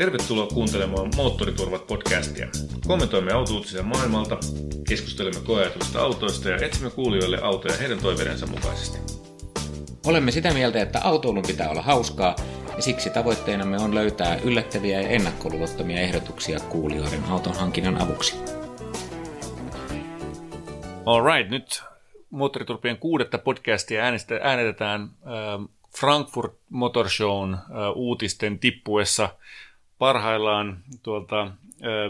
Tervetuloa kuuntelemaan Moottoriturvat podcastia. Kommentoimme autouutisia maailmalta, keskustelemme koeajatuista autoista ja etsimme kuulijoille autoja heidän toiveidensa mukaisesti. Olemme sitä mieltä, että autoilun pitää olla hauskaa, ja siksi tavoitteenamme on löytää yllättäviä ja ennakkoluulottomia ehdotuksia kuulijoiden auton hankinnan avuksi. Alright, nyt Moottoriturpien kuudetta podcastia äänestä, äänetetään äh, Frankfurt Motor Shown äh, uutisten tippuessa parhaillaan tuolta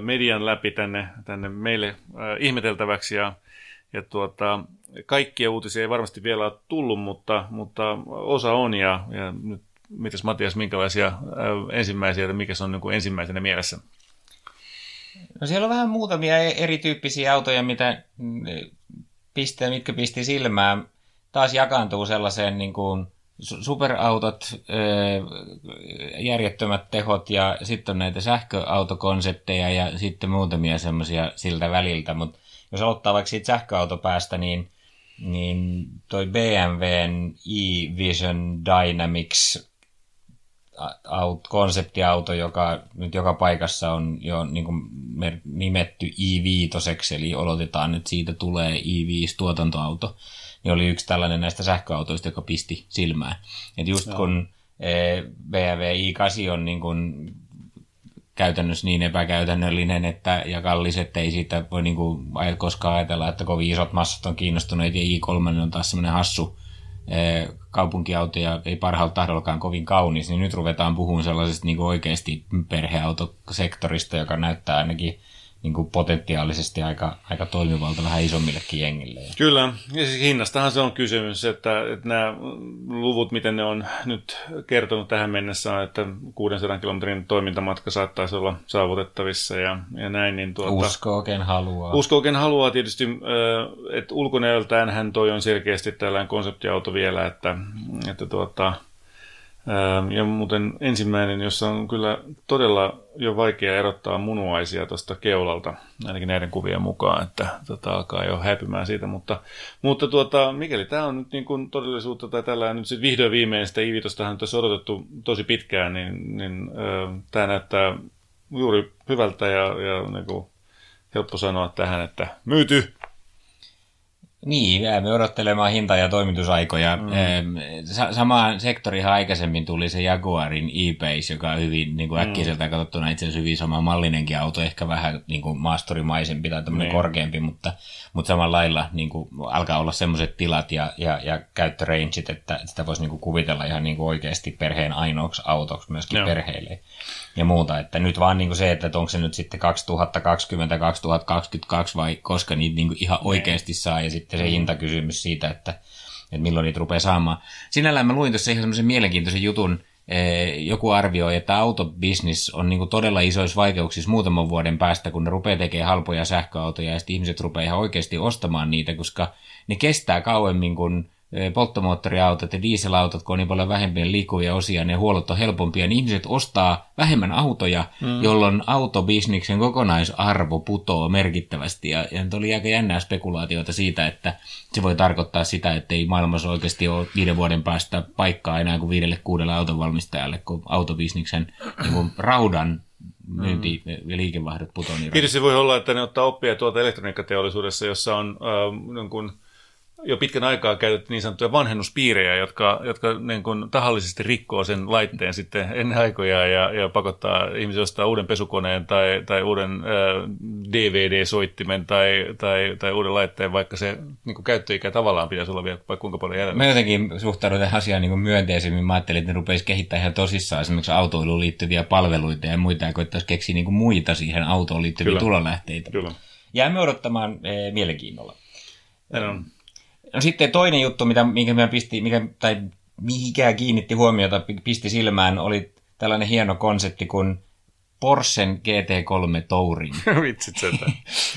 median läpi tänne, tänne meille ihmeteltäväksi ja, ja tuota, kaikkia uutisia ei varmasti vielä ole tullut, mutta, mutta osa on ja, ja nyt mitäs Matias, minkälaisia ensimmäisiä, että mikä se on niin kuin ensimmäisenä mielessä? No siellä on vähän muutamia e- erityyppisiä autoja, mitä mm, pistää, mitkä pisti silmään. Taas jakaantuu sellaiseen niin kuin superautot, järjettömät tehot ja sitten on näitä sähköautokonsepteja ja sitten muutamia semmoisia siltä väliltä. Mutta jos aloittaa vaikka siitä sähköautopäästä, niin, niin toi BMWn e-Vision Dynamics aut, konseptiauto, joka nyt joka paikassa on jo niin kuin nimetty i5, eli oletetaan, että siitä tulee i5-tuotantoauto, niin oli yksi tällainen näistä sähköautoista, joka pisti silmään. Et just Joo. kun e, BMW i8 on niin kuin käytännössä niin epäkäytännöllinen että, ja kallis, että ei siitä voi niin kuin koskaan ajatella, että kovin isot massat on kiinnostuneet ja i3 on taas semmoinen hassu e, kaupunkiauto ja ei parhaalla tahdollakaan kovin kaunis, niin nyt ruvetaan puhumaan sellaisesta niin kuin oikeasti perheautosektorista, joka näyttää ainakin niin kuin potentiaalisesti aika, aika toimivalta vähän isommillekin jengille. Kyllä, ja siis hinnastahan se on kysymys, että, että nämä luvut, miten ne on nyt kertonut tähän mennessä, on, että 600 kilometrin toimintamatka saattaisi olla saavutettavissa ja, ja näin. Niin tuota, usko ken haluaa. Usko ken haluaa tietysti, että ulkonäöltään hän toi on selkeästi tällainen konseptiauto vielä, että, että tuota, ja muuten ensimmäinen, jossa on kyllä todella jo vaikea erottaa munuaisia tuosta keulalta, ainakin näiden kuvien mukaan, että tota, alkaa jo häipymään siitä, mutta, mutta tuota, mikäli tämä on nyt niin kuin todellisuutta tai tällä nyt sitten vihdoin viimein sitä Ivitostahan on odotettu tosi pitkään, niin, niin äh, tämä näyttää juuri hyvältä ja, ja niin kuin helppo sanoa tähän, että myyty, niin, jäämme odottelemaan hinta- ja toimitusaikoja. Mm. Samaan sektorihan aikaisemmin tuli se Jaguarin e-Pace, joka on hyvin niin kuin mm. äkkiseltä katsottuna itse asiassa hyvin sama mallinenkin auto, ehkä vähän niin kuin maastorimaisempi tai tämmöinen niin. korkeampi, mutta, mutta samalla lailla niin kuin, alkaa olla semmoiset tilat ja, ja, ja käyttörangeit, että sitä voisi niin kuin kuvitella ihan niin kuin oikeasti perheen ainoaksi autoksi myöskin Joo. perheille ja muuta. Että nyt vaan niin kuin se, että onko se nyt sitten 2020, 2022 vai koska niitä niin kuin ihan oikeasti saa ja sitten se mm. hintakysymys siitä, että, että milloin niitä rupeaa saamaan. Sinällään mä luin tuossa ihan semmoisen mielenkiintoisen jutun, joku arvioi, että autobisnis on niin kuin todella isoissa vaikeuksissa muutaman vuoden päästä, kun ne rupeaa tekemään halpoja sähköautoja ja sitten ihmiset rupeaa ihan oikeasti ostamaan niitä, koska ne kestää kauemmin kuin polttomoottoriautot ja dieselautot, kun on niin paljon vähemmän liikkuvia osia, ne huollot on helpompia, niin ihmiset ostaa vähemmän autoja, mm. jolloin autobisniksen kokonaisarvo putoo merkittävästi. Ja, ja oli aika jännää spekulaatiota siitä, että se voi tarkoittaa sitä, että ei maailmassa oikeasti ole viiden vuoden päästä paikkaa enää kuin viidelle kuudelle autonvalmistajalle, kun autobisniksen niin kuin raudan myynti- ja liikevaihdot putoo niin Tietysti voi olla, että ne ottaa oppia tuolta elektroniikkateollisuudessa, jossa on äh, jonkun jo pitkän aikaa käytetty niin sanottuja vanhennuspiirejä, jotka, jotka niin kuin tahallisesti rikkoo sen laitteen sitten ennen aikoja ja, ja pakottaa ihmisiä ostaa uuden pesukoneen tai, tai uuden äh, DVD-soittimen tai, tai, tai uuden laitteen, vaikka se niin kuin käyttöikä tavallaan pitäisi olla vielä vaikka kuinka paljon jäljellä. Mä jotenkin suhtaudun tähän asiaan niin kuin myönteisemmin. Mä ajattelin, että ne rupeisi kehittämään ihan tosissaan esimerkiksi autoiluun liittyviä palveluita ja muita, ja koittaisi keksiä niin kuin muita siihen autoon liittyviä Kyllä. tulolähteitä. Kyllä. Jäämme odottamaan eh, mielenkiinnolla. on. No sitten toinen juttu, mitä, minkä mä pisti, mikä, tai mihinkään kiinnitti huomiota, pisti silmään, oli tällainen hieno konsepti kuin Porschen GT3 Tourin. Vitsit.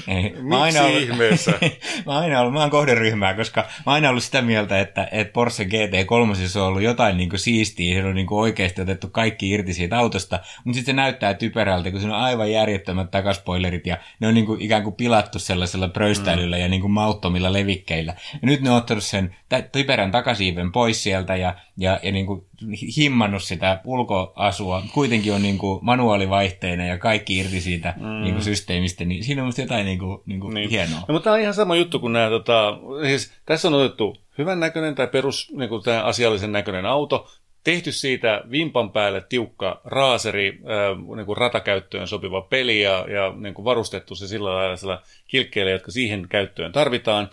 Ei, Miksi aina ollut, ihmeessä? mä aina ollut, mä oon kohderyhmää, koska mä aina ollut sitä mieltä, että, että Porsche GT3 on ollut jotain niin kuin siistiä, se on niin kuin oikeasti otettu kaikki irti siitä autosta, mutta sitten se näyttää typerältä, kun se on aivan järjettömät takaspoilerit ja ne on niin kuin ikään kuin pilattu sellaisella pröystäilyllä mm. ja niin kuin mauttomilla levikkeillä. Ja nyt ne on ottanut sen typerän takasiiven pois sieltä ja, ja, ja niin kuin himmannut sitä ulkoasua. Kuitenkin on niin kuin manuaalivaihteinen ja kaikki irti siitä mm. niin kuin systeemistä, niin siinä on musta jotain niin kuin, niin kuin niin. hienoa. No, mutta tämä on ihan sama juttu kuin nämä, tota, siis tässä on otettu hyvän näköinen tai perus niin kuin tämä asiallisen näköinen auto, tehty siitä vimpan päälle tiukka raaseri, äh, niin kuin ratakäyttöön sopiva peli ja, ja niin kuin varustettu se sillä lailla kilkkeillä, jotka siihen käyttöön tarvitaan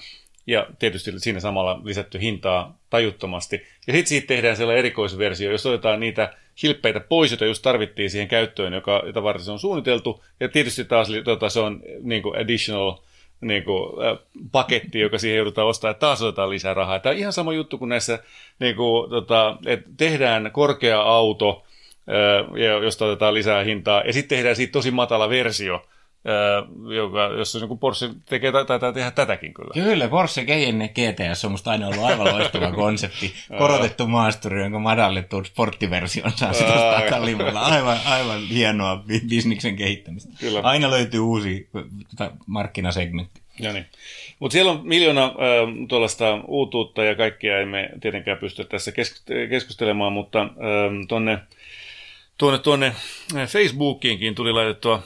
ja tietysti siinä samalla lisätty hintaa tajuttomasti. Ja sitten siitä tehdään sellainen erikoisversio, jos otetaan niitä hilppeitä pois, joita just tarvittiin siihen käyttöön, joka, jota varten se on suunniteltu. Ja tietysti taas tota, se on niin kuin additional niin kuin, äh, paketti, joka siihen joudutaan ostamaan, että taas otetaan lisää rahaa. Tämä on ihan sama juttu kuin näissä, niin kuin, tota, että tehdään korkea auto, äh, josta otetaan lisää hintaa, ja sitten tehdään siitä tosi matala versio, joka, jos niin Porsche tekee, taitaa tehdä tätäkin kyllä. Kyllä, Porsche Cayenne GTS on musta aina ollut aivan loistava konsepti. Korotettu maasturi, jonka madallettu sporttiversion saa sitä kalliimmalla. Aivan, aivan hienoa bisniksen kehittämistä. Kyllä. Aina löytyy uusi markkinasegmentti. Ja niin. Mutta siellä on miljoona äh, tuollaista uutuutta ja kaikkia emme tietenkään pysty tässä keskustelemaan, mutta äh, tuonne, tuonne, tuonne Facebookiinkin tuli laitettua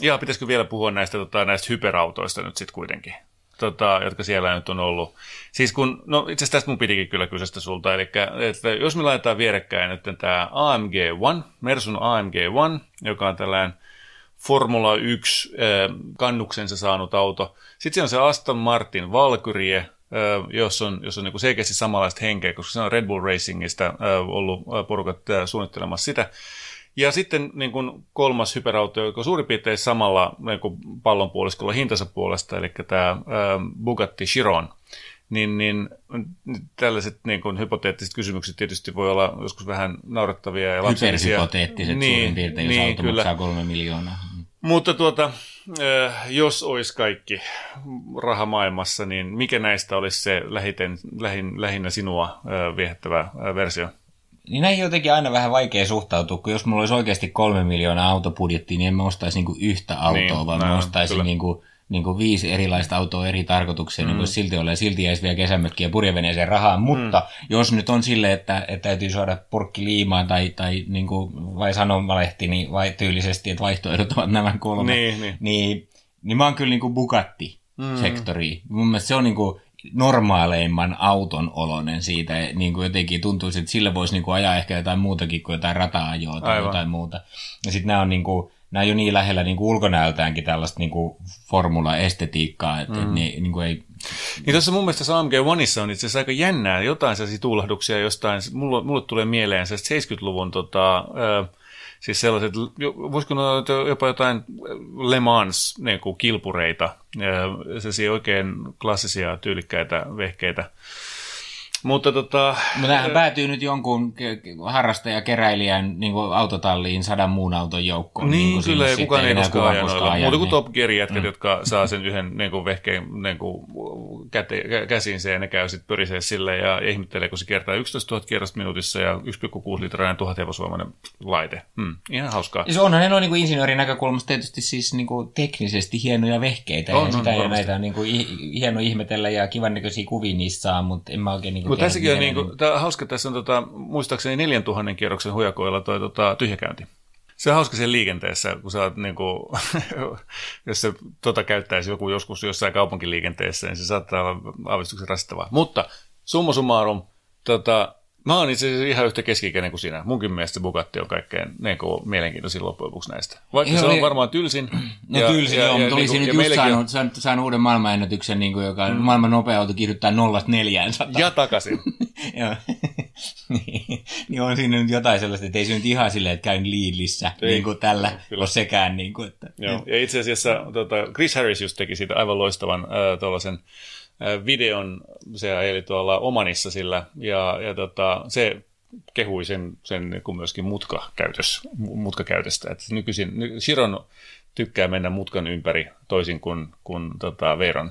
Joo, pitäisikö vielä puhua näistä, tota, näistä hyperautoista nyt sitten kuitenkin, tota, jotka siellä nyt on ollut. Siis kun, no itse asiassa tästä mun pitikin kyllä kysestä sulta, eli että jos me laitetaan vierekkäin nyt tämä AMG One, Mersun AMG One, joka on tällainen Formula 1 äh, kannuksensa saanut auto. Sitten siellä on se Aston Martin Valkyrie, jos on, jos on niin selkeästi samanlaista henkeä, koska se on Red Bull Racingista ollut porukat suunnittelemassa sitä. Ja sitten niin kuin kolmas hyperauto, joka on suurin piirtein samalla niin kuin pallonpuoliskolla hintansa puolesta, eli tämä Bugatti Chiron. Niin, niin tällaiset niin kuin, hypoteettiset kysymykset tietysti voi olla joskus vähän naurettavia ja lapsellisia. Hyperhypoteettiset niin, suurin piirtein, jos niin, auto kyllä. maksaa kolme miljoonaa. Mutta tuota, jos olisi kaikki raha maailmassa, niin mikä näistä olisi se lähiten, lähin, lähinnä sinua viehättävä versio? Niin näihin jotenkin aina vähän vaikea suhtautua, kun jos mulla olisi oikeasti kolme miljoonaa autobudjettia, niin en mä ostaisi niinku yhtä autoa, niin, vaan mä ostaisin niinku, niinku viisi erilaista autoa eri tarkoitukseen, niin mm. niin silti ole, silti jäisi vielä kesämökkiä purjeveneeseen rahaa, mutta mm. jos nyt on silleen, että, että täytyy saada purkki liimaa tai, tai niinku, vai sanomalehti niin vai tyylisesti, että vaihtoehdot ovat nämä kolme, niin, niin. niin, niin mä oon kyllä niinku Bugatti-sektori. Mm. Mun mielestä se on niinku normaaleimman auton olonen siitä. Niin kuin jotenkin tuntuu, että sillä voisi niin kuin ajaa ehkä jotain muutakin kuin jotain rata-ajoa tai Aivan. jotain muuta. Ja sitten nämä on niin kuin, nämä on jo niin lähellä niin kuin ulkonäöltäänkin tällaista niin kuin formula-estetiikkaa, että mm. ne, niin kuin ei... Niin tuossa mun mielestä AMG Oneissa on itse asiassa aika jännää, jotain sellaisia tuulahduksia jostain, mulle, mulle tulee mieleen 70-luvun tota, äh, Siis sellaiset, voisiko olla jopa jotain Le Mans niin kuin kilpureita, sellaisia oikein klassisia, tyylikkäitä vehkeitä. Mutta tota... Tämähän päätyy nyt jonkun harrastajakeräilijän niin kuin autotalliin sadan muun auton joukkoon. Niin, niin kyllä, ei kukaan ei koskaan aja noilla. Muuta kuin Top Gear jätkät, mm. jotka saa sen yhden niin kuin vehkeen niin kuin, käte, käsinsä ja ne käy sitten pörisee sille ja ihmettelee, kun se kiertää 11 000 kierrosta minuutissa ja 1,6 litrainen 1000 hevosvoimainen laite. Hmm, ihan hauskaa. Ja se onhan ne on niin kuin insinöörin näkökulmasta tietysti siis niin kuin teknisesti hienoja vehkeitä. On, ja sitä on, ja näitä on niin kuin hieno ihmetellä ja kivan näköisiä kuvia niistä saa, mutta en mä oikein niin mutta tässäkin on niin kuin, tämä hauska, tässä on tota, muistaakseni 4000 kierroksen hujakoilla toi tota, tyhjäkäynti. Se on hauska siellä liikenteessä, kun sä oot, niin kuin, jos se tota käyttäisi joku joskus jossain kaupunkiliikenteessä, niin se saattaa olla aavistuksen rasittavaa. Mutta summa summarum, tota, Mä oon itse asiassa ihan yhtä keskikäinen kuin sinä. Munkin mielestä Bugatti on kaikkein niin kuin, mielenkiintoisin loppujen lopuksi näistä. Vaikka joo, se on oli... varmaan tylsin. No ja, tylsin, ja, joo, mutta olisi niin nyt just saanut, on... saanut, uuden maailmanennätyksen, niin kuin, joka mm. maailman nopea auto kirjoittaa 0-400. Ja takaisin. joo. niin, niin on siinä nyt jotain sellaista, että ei se nyt ihan silleen, että käyn Lidlissä niin kuin tällä Kyllä. ole sekään. Niin kuin, että, joo. Ja itse asiassa tota, Chris Harris just teki siitä aivan loistavan äh, tuollaisen videon, se eli tuolla Omanissa sillä, ja, ja tota, se kehui sen, sen niin kuin myöskin mutkakäytös, mutkakäytöstä. Että nykyisin, Shiron tykkää mennä mutkan ympäri toisin kuin, kuin tota, Veiron.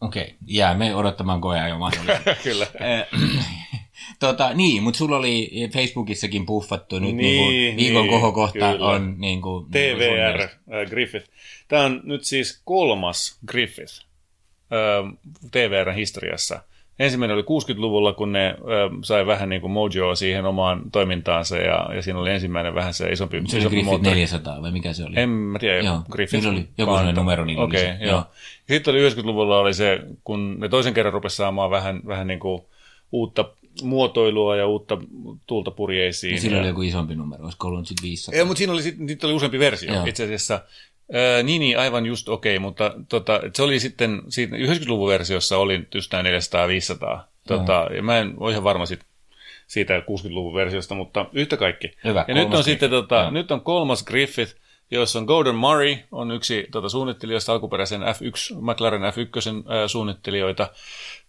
Okei, okay. jäämme odottamaan koea jo Kyllä. tota, niin, mutta sulla oli Facebookissakin puffattu nyt niin, niin viikon niin, kohokohta kyllä. on niin kuin, TVR niin äh, Griffith. Tämä on nyt siis kolmas Griffith TVRn historiassa. Ensimmäinen oli 60-luvulla, kun ne äh, sai vähän niin kuin mojoa siihen omaan toimintaansa, ja, ja siinä oli ensimmäinen vähän se isompi Se oli Griffith moottori. 400, vai mikä se oli? En mä tiedä, joo. Griffith. oli joku sellainen numero. Niin Okei, okay, joo. joo. Sitten oli 90-luvulla oli se, kun ne toisen kerran rupesi saamaan vähän, vähän niin kuin uutta muotoilua ja uutta tuulta purjeisiin. Ja sillä ja... oli joku isompi numero, olisiko ollut sitten 500? Ei, mutta siinä oli, sit, oli useampi versio Joo. itse asiassa. Niin, niin, aivan just okei, okay, mutta tota, se oli sitten, siitä 90-luvun versiossa oli just nämä 400-500. Tota, ja mä en ole ihan varma sit, siitä 60-luvun versiosta, mutta yhtä kaikki. Hyvä, ja nyt on sitten, tota, nyt on kolmas Griffith, jossa on Gordon Murray, on yksi tota, suunnittelijoista, alkuperäisen F1, McLaren F1 ää, suunnittelijoita.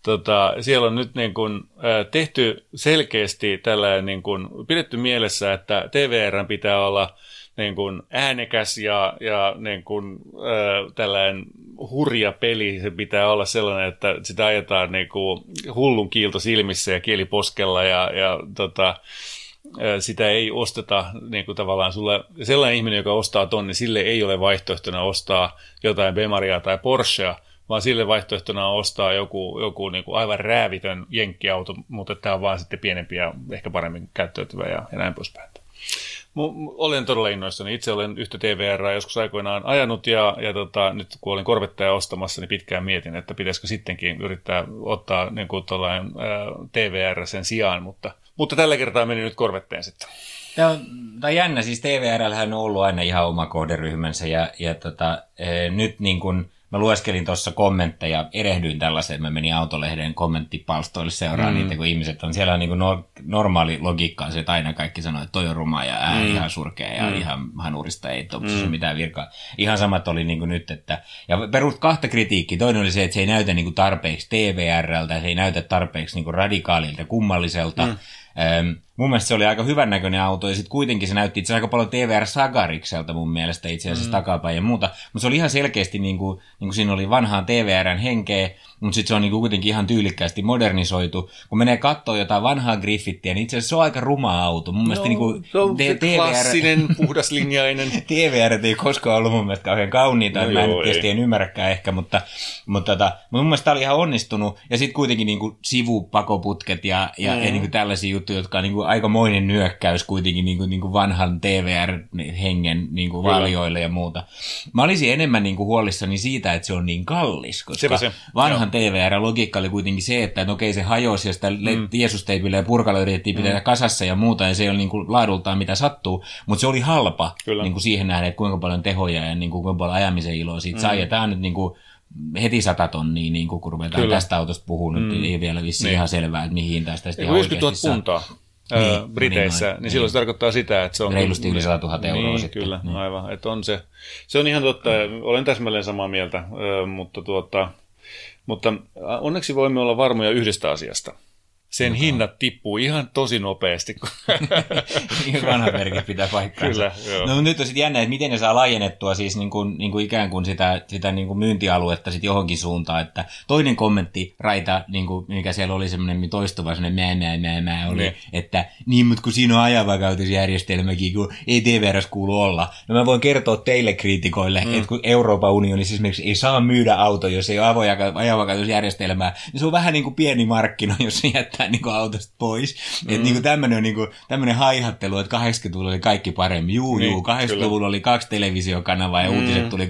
Tota, siellä on nyt niin kun, ää, tehty selkeästi tällainen, niin kun, pidetty mielessä, että TVR pitää olla niin kun, äänekäs ja, ja niin kun, ää, tällainen hurja peli. Se pitää olla sellainen, että sitä ajetaan niin kun, hullun kiilto silmissä ja kieli poskella ja, ja tota, sitä ei osteta niin kuin tavallaan sulle, sellainen ihminen, joka ostaa ton, niin sille ei ole vaihtoehtona ostaa jotain Bemaria tai Porschea, vaan sille vaihtoehtona on ostaa joku, joku niin kuin aivan räävitön jenkkiauto, mutta tämä on vaan sitten pienempi ja ehkä paremmin käyttäytyvä ja, ja näin poispäin. Olen todella innoissani. Itse olen yhtä TVR joskus aikoinaan ajanut ja, ja tota, nyt kun olin korvettaja ostamassa, niin pitkään mietin, että pitäisikö sittenkin yrittää ottaa niin kuin ää, TVR sen sijaan, mutta, mutta tällä kertaa meni nyt korvetteen sitten. Tämä on, tämä on jännä, siis TVR on ollut aina ihan oma kohderyhmänsä ja, ja tota, e, nyt niin kuin mä lueskelin tuossa kommentteja, erehdyin tällaiseen, mä menin Autolehden kommenttipalstoille seuraa mm. niitä, kun ihmiset on siellä on niin no, normaali logiikka se, että aina kaikki sanoo, että toi on ruma ja ää, mm. ihan surkea ja mm. ihan hanurista, ei tuossa mm. mitään virkaa. Ihan samat oli niin kuin nyt, että, ja perus kahta kritiikkiä. Toinen oli se, että se ei näytä niin kuin tarpeeksi TVRltä, se ei näytä tarpeeksi niin kuin radikaalilta, kummalliselta. Mm. Ähm, mun mielestä se oli aika hyvän näköinen auto, ja sitten kuitenkin se näytti itse aika paljon TVR Sagarikselta mun mielestä itse asiassa mm. takapäin ja muuta, mutta se oli ihan selkeästi, niin kuin, niin kuin siinä oli vanhaan TVRn henkeä, mutta sitten se on niinku kuitenkin ihan tyylikkäästi modernisoitu. Kun menee katsoa jotain vanhaa Griffittiä, niin itse asiassa se on aika ruma auto. Mun no, mielestä niinku se on se TVR... klassinen, puhdaslinjainen. TVR ei koskaan ollut mun mielestä kauhean kauniita. No, mä en joo, tietysti en ymmärräkään ehkä, mutta, mutta tota, mun mielestä tämä oli ihan onnistunut. Ja sitten kuitenkin niinku sivupakoputket ja, ja, mm. ja niinku tällaisia juttuja, jotka on niinku aikamoinen nyökkäys kuitenkin niinku, niinku vanhan TVR-hengen niinku valjoille ja muuta. Mä olisin enemmän niinku huolissani siitä, että se on niin kallis, koska se. vanhan TVR-logiikka oli kuitenkin se, että no okei se hajosi ja sitä mm. Jeesusteipillä ja purkalla yritettiin pitää mm. kasassa ja muuta ja se ei ole niin kuin laadultaan mitä sattuu, mutta se oli halpa niin kuin siihen nähden, että kuinka paljon tehoja ja niin kuin kuinka paljon ajamisen iloa siitä mm. sai ja tämä on nyt niin kuin heti sata tonnia, niin kuin kun ruvetaan Kyllä. tästä autosta puhumaan, mm. ei vielä vissi niin. ihan selvää, että mihin tästä sitten ihan 50 000 puntaa. Niin, Briteissä, niin, niin, niin silloin se tarkoittaa sitä, että se on... Reilusti yli 100 000 euroa niin, sitten. Kyllä, niin. aivan. Että on se, se on ihan totta, olen täsmälleen samaa mieltä, mutta tuota, mutta onneksi voimme olla varmoja yhdestä asiasta sen no. hinnat tippuu ihan tosi nopeasti. Vanha merkki pitää paikkaansa. Kyllä, joo. No nyt on sitten jännä, että miten ne saa laajennettua siis niin kuin, niin kuin ikään kuin sitä, sitä niin kuin myyntialuetta sitten johonkin suuntaan. Että toinen kommentti raita, niin kuin, mikä siellä oli semmoinen toistuva semmoinen mää, mää, mää, mää oli, ne. että niin, mutta kun siinä on ajavakautusjärjestelmäkin, kun ei TVRS kuulu olla. No mä voin kertoa teille kriitikoille, mm. että kun Euroopan unionissa esimerkiksi ei saa myydä auto, jos ei ole ajavakautusjärjestelmää, niin se on vähän niin kuin pieni markkina, jos se jättää lähdetään niin kuin autosta pois. Mm. Että niin tämmöinen on niin kuin, tämmöinen haihattelu, että 80-luvulla oli kaikki paremmin. Juu, niin, juu, 80-luvulla oli kaksi televisiokanavaa ja mm. uutiset tuli 20-30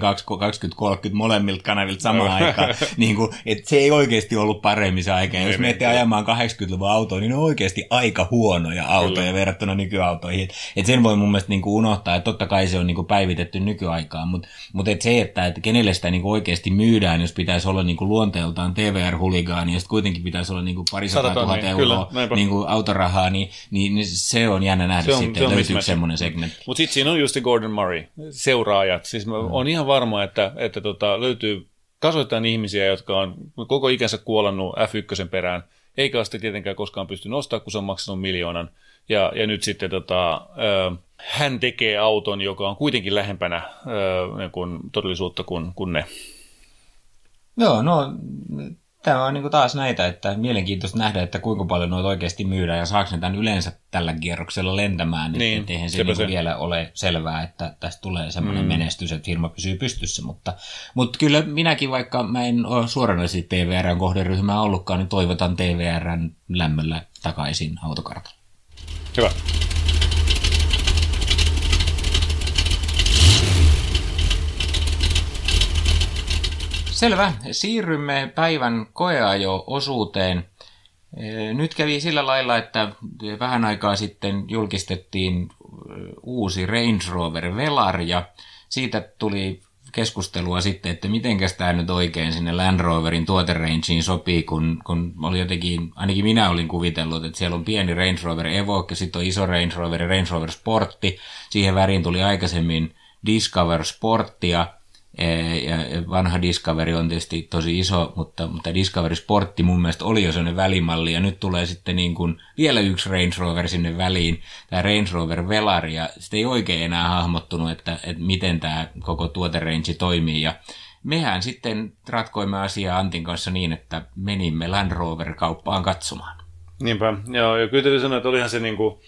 molemmilta kanavilta samaan aikaan. niin kuin, että se ei oikeasti ollut paremmin se aika. Ja jos menette ajamaan 80-luvun autoa, niin ne on oikeasti aika huonoja autoja Kyllä. verrattuna nykyautoihin. Että et sen voi mun mielestä niin kuin unohtaa, että totta kai se on niin kuin päivitetty nykyaikaan, mutta mut et se, että et kenelle sitä niin kuin oikeasti myydään, jos pitäisi olla niin kuin luonteeltaan TVR-huligaani, ja sitten kuitenkin pitäisi olla niin kuin parisataa tuhatta euroa niin kuin autorahaa, niin, niin, niin, se on jännä nähdä se on, sitten, se on löytyykö semmoinen segmentti. Mutta sitten siinä on just Gordon Murray, seuraajat. Siis mä mm. on ihan varma, että, että tota, löytyy kasvoittain ihmisiä, jotka on koko ikänsä kuolannut F1 perään, eikä ole sitä tietenkään koskaan pysty nostamaan, kun se on maksanut miljoonan. Ja, ja nyt sitten tota, ö, hän tekee auton, joka on kuitenkin lähempänä ö, niin kuin todellisuutta kuin, kuin ne. Joo, no tämä on niin taas näitä, että mielenkiintoista nähdä, että kuinka paljon noita oikeasti myydään ja saako ne tämän yleensä tällä kierroksella lentämään. Niin, että eihän se, niin se vielä ole selvää, että tästä tulee semmoinen mm. menestys, että firma pysyy pystyssä. Mutta, mutta kyllä minäkin, vaikka mä en ole suoranaisesti TVRn kohderyhmää ollutkaan, niin toivotan TVRn lämmöllä takaisin autokartalle. Hyvä. Selvä. Siirrymme päivän koeajo-osuuteen. Nyt kävi sillä lailla, että vähän aikaa sitten julkistettiin uusi Range Rover Velar ja siitä tuli keskustelua sitten, että miten tämä nyt oikein sinne Land Roverin tuoterangeen sopii, kun, kun oli jotenkin, ainakin minä olin kuvitellut, että siellä on pieni Range Rover Evoque, sitten on iso Range Rover ja Range Rover Sportti, siihen väriin tuli aikaisemmin Discover Sporttia, ja vanha Discovery on tietysti tosi iso, mutta, mutta Discovery Sportti mun mielestä oli jo sellainen välimalli, ja nyt tulee sitten niin kuin vielä yksi Range Rover sinne väliin, tämä Range Rover Velari, ja sitten ei oikein enää hahmottunut, että, että miten tämä koko tuoterange toimii, ja mehän sitten ratkoimme asiaa Antin kanssa niin, että menimme Land Rover-kauppaan katsomaan. Niinpä, joo, ja kyllä täytyy sanoa, että olihan se niin kuin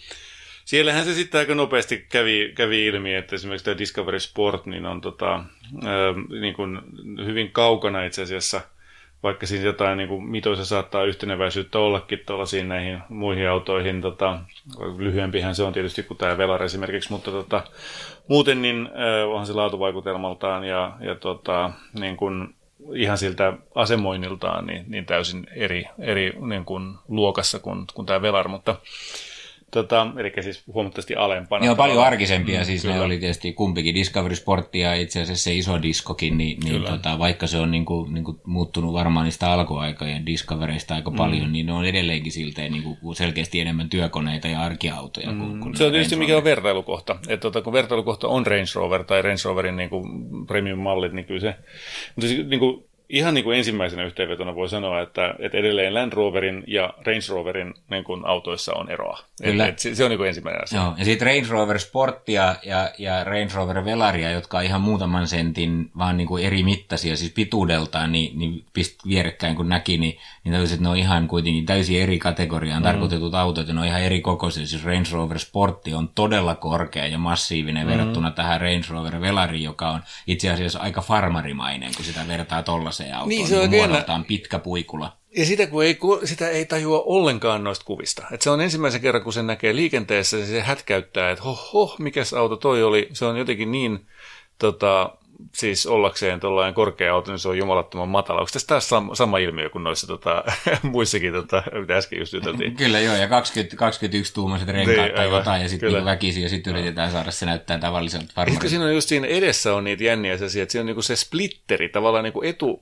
siellähän se sitten aika nopeasti kävi, kävi ilmi, että esimerkiksi tämä Discovery Sport niin on tota, ää, niin kuin hyvin kaukana itse asiassa, vaikka siinä jotain niin kuin mitoissa saattaa yhteneväisyyttä ollakin tuollaisiin näihin muihin autoihin. Tota, lyhyempihän se on tietysti kuin tämä Velar esimerkiksi, mutta tota, muuten niin ää, onhan se laatuvaikutelmaltaan ja, ja tota, niin kuin, ihan siltä asemoinniltaan niin, niin täysin eri, eri niin kuin luokassa kuin, kuin tämä Velar, mutta Tota, eli siis huomattavasti alempana. Joo, paljon arkisempia. Mm, siis kyllä. ne oli tietysti kumpikin Discovery Sport ja itse asiassa se iso diskokin, niin, niin tota, vaikka se on niin kuin, niin kuin muuttunut varmaan niistä alkuaikojen Discoveryista aika mm. paljon, niin ne on edelleenkin silteen niin kuin selkeästi enemmän työkoneita ja arkiautoja. Mm. Kuin, kuin se on tietysti mikä on vertailukohta. Että tota, kun vertailukohta on Range Rover tai Range Roverin niin kuin premium-mallit, niin kyllä se... Mutta siis, niin kuin, ihan niin kuin ensimmäisenä yhteenvetona voi sanoa, että, että edelleen Land Roverin ja Range Roverin niin kuin autoissa on eroa. Kyllä. Et, et se, se on niin kuin ensimmäinen asia. Joo, ja sitten Range Rover Sporttia ja, ja Range Rover Velaria, jotka on ihan muutaman sentin vaan niin kuin eri mittaisia, siis pituudeltaan, niin, niin pist vierekkäin kun näki, niin, niin täysin, että ne on ihan kuitenkin täysin eri kategoriaan mm. tarkoitetut autot, ja ne on ihan eri kokoisia. Siis Range Rover Sportti on todella korkea ja massiivinen mm. verrattuna tähän Range Rover Velariin, joka on itse asiassa aika farmarimainen, kun sitä vertaa tuolla se auto niin, se on niin muodoltaan pitkä puikula. Ja sitä, kun ei, sitä ei tajua ollenkaan noista kuvista. Et se on ensimmäisen kerran, kun sen näkee liikenteessä, se hätkäyttää, että hoho, mikäs auto toi oli. Se on jotenkin niin tota, siis ollakseen tuollainen korkea auto, niin se on jumalattoman matala. Onko tässä taas sama, sama ilmiö kuin noissa tota, muissakin, tota, mitä äsken just juteltiin? Kyllä joo, ja 20, 21 tuumaiset renkaat niin, tai jotain, ja sitten niin väkisin, ja sitten yritetään saada se näyttää tavalliselta. Ehkä siinä on just siinä edessä on niitä jänniä asioita, että siinä on niinku se splitteri, tavallaan niinku etu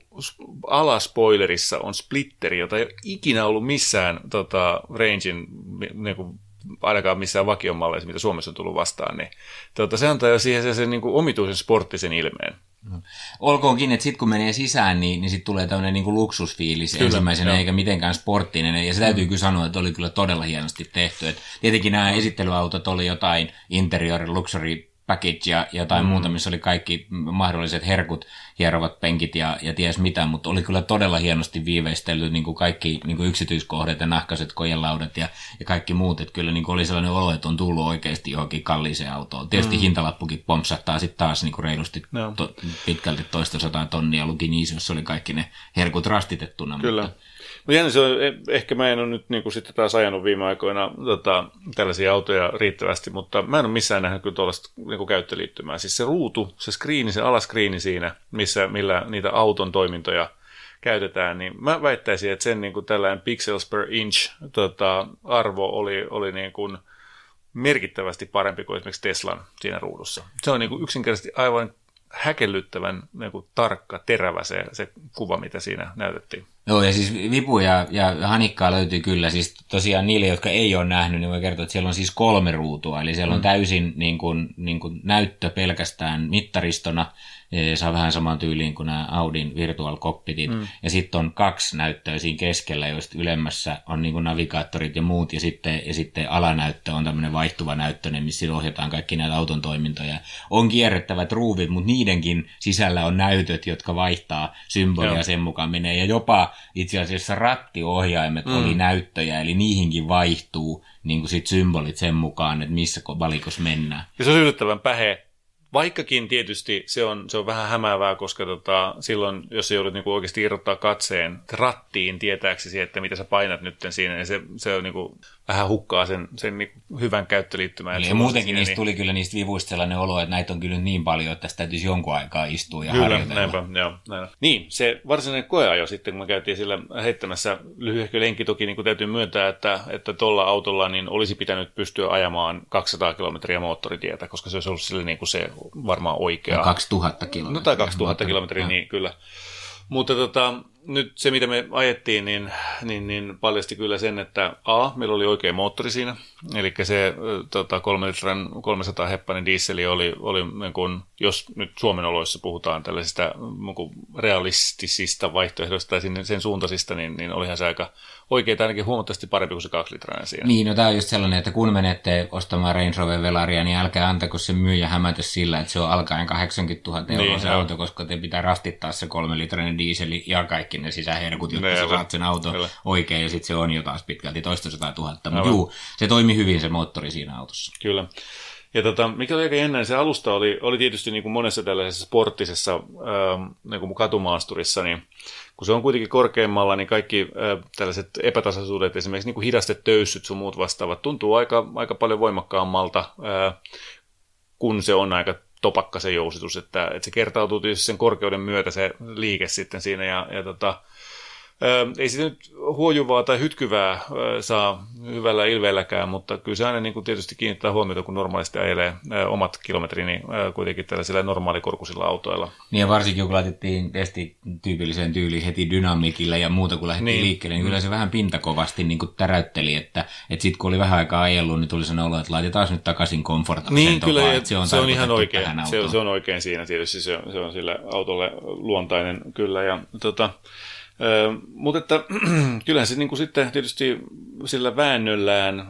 alaspoilerissa on splitteri, jota ei ole ikinä ollut missään tota, rangein niinku, ainakaan missään vakiomalleissa, mitä Suomessa on tullut vastaan, niin tuota, se antaa jo siihen sen, sen niin kuin omituisen sporttisen ilmeen. No. Olkoonkin, että sitten kun menee sisään, niin, niin sitten tulee tämmöinen niin luksusfiilis kyllä, ensimmäisenä, joo. eikä mitenkään sporttinen. Ja se täytyy mm. kyllä sanoa, että oli kyllä todella hienosti tehty. Et tietenkin nämä esittelyautot oli jotain interior luxury package ja jotain mm. muuta, missä oli kaikki mahdolliset herkut, hierovat penkit ja, ja ties mitä, mutta oli kyllä todella hienosti viiveistelty niin kuin kaikki niin kuin yksityiskohdat ja nahkaset kojelaudat ja, ja kaikki muut, että kyllä niin kuin oli sellainen olo, että on tullut oikeasti johonkin kalliiseen autoon. Tietysti mm. hintalappukin pompsattaa sitten taas niin kuin reilusti no. to, pitkälti toista sataa tonnia luki niissä, jossa oli kaikki ne herkut rastitettuna. Kyllä. Mutta, No jännä se on, e- ehkä mä en ole nyt niin kuin sitten taas ajanut viime aikoina tota, tällaisia autoja riittävästi, mutta mä en ole missään nähnyt kyllä tuollaista niin käyttöliittymää. Siis se ruutu, se screeni, se alaskriini siinä, missä, millä niitä auton toimintoja käytetään, niin mä väittäisin, että sen niin kuin tällainen pixels per inch tota, arvo oli, oli niin kuin merkittävästi parempi kuin esimerkiksi Teslan siinä ruudussa. Se on niin kuin yksinkertaisesti aivan häkellyttävän niin kuin, tarkka, terävä se, se kuva, mitä siinä näytettiin. Joo, ja siis vipu ja, ja hanikkaa löytyy kyllä. Siis tosiaan niille, jotka ei ole nähnyt, niin voi kertoa, että siellä on siis kolme ruutua. Eli siellä on mm. täysin niin kuin, niin kuin näyttö pelkästään mittaristona. Saa vähän samaan tyyliin kuin nämä Audin virtual cockpitit. Mm. Ja sitten on kaksi näyttöä siinä keskellä, joista ylemmässä on niin navigaattorit ja muut, ja sitten, ja sitten alanäyttö on tämmöinen vaihtuva näyttöinen, missä ohjataan kaikki näitä auton toimintoja. On kierrettävät ruuvit, mutta niidenkin sisällä on näytöt, jotka vaihtaa symbolia Joo. sen mukaan menee. Ja jopa itse asiassa rattiohjaimet mm. oli näyttöjä, eli niihinkin vaihtuu niin kuin sit symbolit sen mukaan, että missä valikossa mennään. Ja se on yllättävän pähe Vaikkakin tietysti se on, se on vähän hämäävää, koska tota, silloin, jos joudut niinku oikeasti irrottaa katseen rattiin tietääksesi, että mitä sä painat nyt siinä, niin se, se on niinku, vähän hukkaa sen, sen niinku hyvän käyttöliittymän. Niin, ja muutenkin niistä niin... tuli kyllä niistä vivuista sellainen olo, että näitä on kyllä niin paljon, että tästä täytyisi jonkun aikaa istua ja kyllä, harjoitella. Näinpä, joo, näin. Niin, se varsinainen koeajo sitten, kun me käytiin sillä heittämässä lyhyehkö lenki, toki niin kuin täytyy myöntää, että että tuolla autolla niin olisi pitänyt pystyä ajamaan 200 kilometriä moottoritietä, koska se olisi ollut sille niin kuin se varmaan oikea. No 2000 kilometriä. No tai 2000 kilometriä, niin kyllä. Mutta tota, nyt se, mitä me ajettiin, niin, niin, niin paljasti kyllä sen, että A, meillä oli oikea moottori siinä, eli se tota, 3 litran 300 heppainen dieseli oli, oli niin kuin, jos nyt Suomen oloissa puhutaan tällaisista niin realistisista vaihtoehdoista tai sinne, sen suuntaisista, niin, niin olihan se aika oikein ainakin huomattavasti parempi kuin se kaksilitrainen siinä. Niin, no tämä on just sellainen, että kun menette ostamaan Range Rover Velaria, niin älkää antako se myyjä hämätä sillä, että se on alkaen 80 000 euroa niin, se auto, koska te pitää rastittaa se kolmelitrainen dieseli ja kaikki ne sisäherkut, jotta ne, sä saat sen auto kyllä. oikein, ja sitten se on jo taas pitkälti toista tuhatta. Mutta juu, se toimi hyvin se moottori siinä autossa. Kyllä. Ja tota, mikä oli aika jännä, niin se alusta oli, oli tietysti niin kuin monessa tällaisessa sporttisessa ähm, niin kuin katumaasturissa, niin kun se on kuitenkin korkeammalla, niin kaikki äh, tällaiset epätasaisuudet, esimerkiksi niin kuin hidastetöyssyt sun muut vastaavat, tuntuu aika, aika paljon voimakkaammalta, äh, kun se on aika topakka se jousitus, että, että se kertautuu tietysti sen korkeuden myötä se liike sitten siinä, ja, ja tota, ei sitä nyt huojuvaa tai hytkyvää saa hyvällä ilveelläkään, mutta kyllä se aina niin kuin tietysti kiinnittää huomiota, kun normaalisti ajelee omat kilometrini kuitenkin tällaisilla normaalikorkuisilla autoilla. Niin ja varsinkin kun laitettiin testi tyypilliseen tyyliin heti dynamiikilla ja muuta kun lähdettiin niin. liikkeelle, niin kyllä se vähän pintakovasti niin kuin täräytteli, että, että sitten kun oli vähän aikaa ajellut, niin tuli sen olo, että laitetaan nyt takaisin komfortaamiseen. Niin kyllä, topaan, se on, se on ihan oikein. Se, se on oikein siinä tietysti, se on, se on sillä autolle luontainen kyllä. Ja, tota, mutta että kyllähän se niin kuin sitten tietysti sillä väännöllään,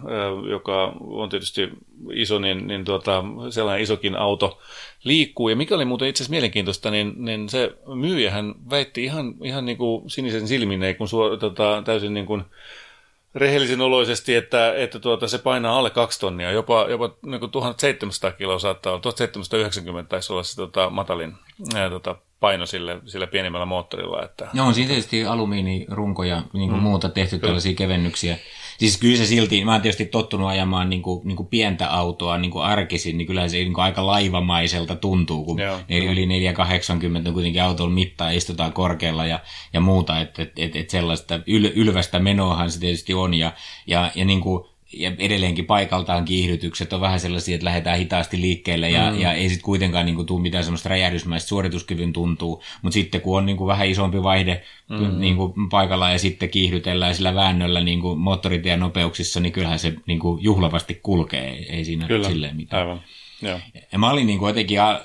joka on tietysti iso, niin, niin tuota, sellainen isokin auto liikkuu. Ja mikä oli muuten itse asiassa mielenkiintoista, niin, niin se myyjähän väitti ihan, ihan niin kuin sinisen silmin, kun suor, tota, täysin niin kuin rehellisen oloisesti, että, että tuota, se painaa alle kaksi tonnia, jopa, jopa niin kuin 1700 kiloa saattaa olla, 1790 taisi olla se tota, matalin ää, tota, paino sille, sille pienimmällä moottorilla. Että... No on siinä tietysti alumiinirunkoja niin kuin mm. muuta tehty kyllä. tällaisia kevennyksiä. Siis kyllä se silti, mä oon tietysti tottunut ajamaan niin kuin, niin kuin pientä autoa niin kuin arkisin, niin kyllä se niin kuin aika laivamaiselta tuntuu, kun Joo, yli 480 on kuitenkin autolla mittaa, istutaan korkealla ja, ja muuta, että et, et, et sellaista yl, ylvästä menoahan se tietysti on, ja, ja, ja niin kuin, ja edelleenkin paikaltaan kiihdytykset on vähän sellaisia, että lähdetään hitaasti liikkeelle ja, mm. ja ei sitten kuitenkaan niin kuin, tule mitään semmoista räjähdysmäistä suorituskyvyn tuntuu, mutta sitten kun on niin kuin, vähän isompi vaihde mm. niin kuin, paikalla ja sitten kiihdytellään sillä väännöllä niin kuin, moottoritien nopeuksissa, niin kyllähän se niin kuin, juhlavasti kulkee, ei, siinä Kyllä, silleen mitään. Aivan. Joo. Ja mä olin niin kuin, jotenkin a,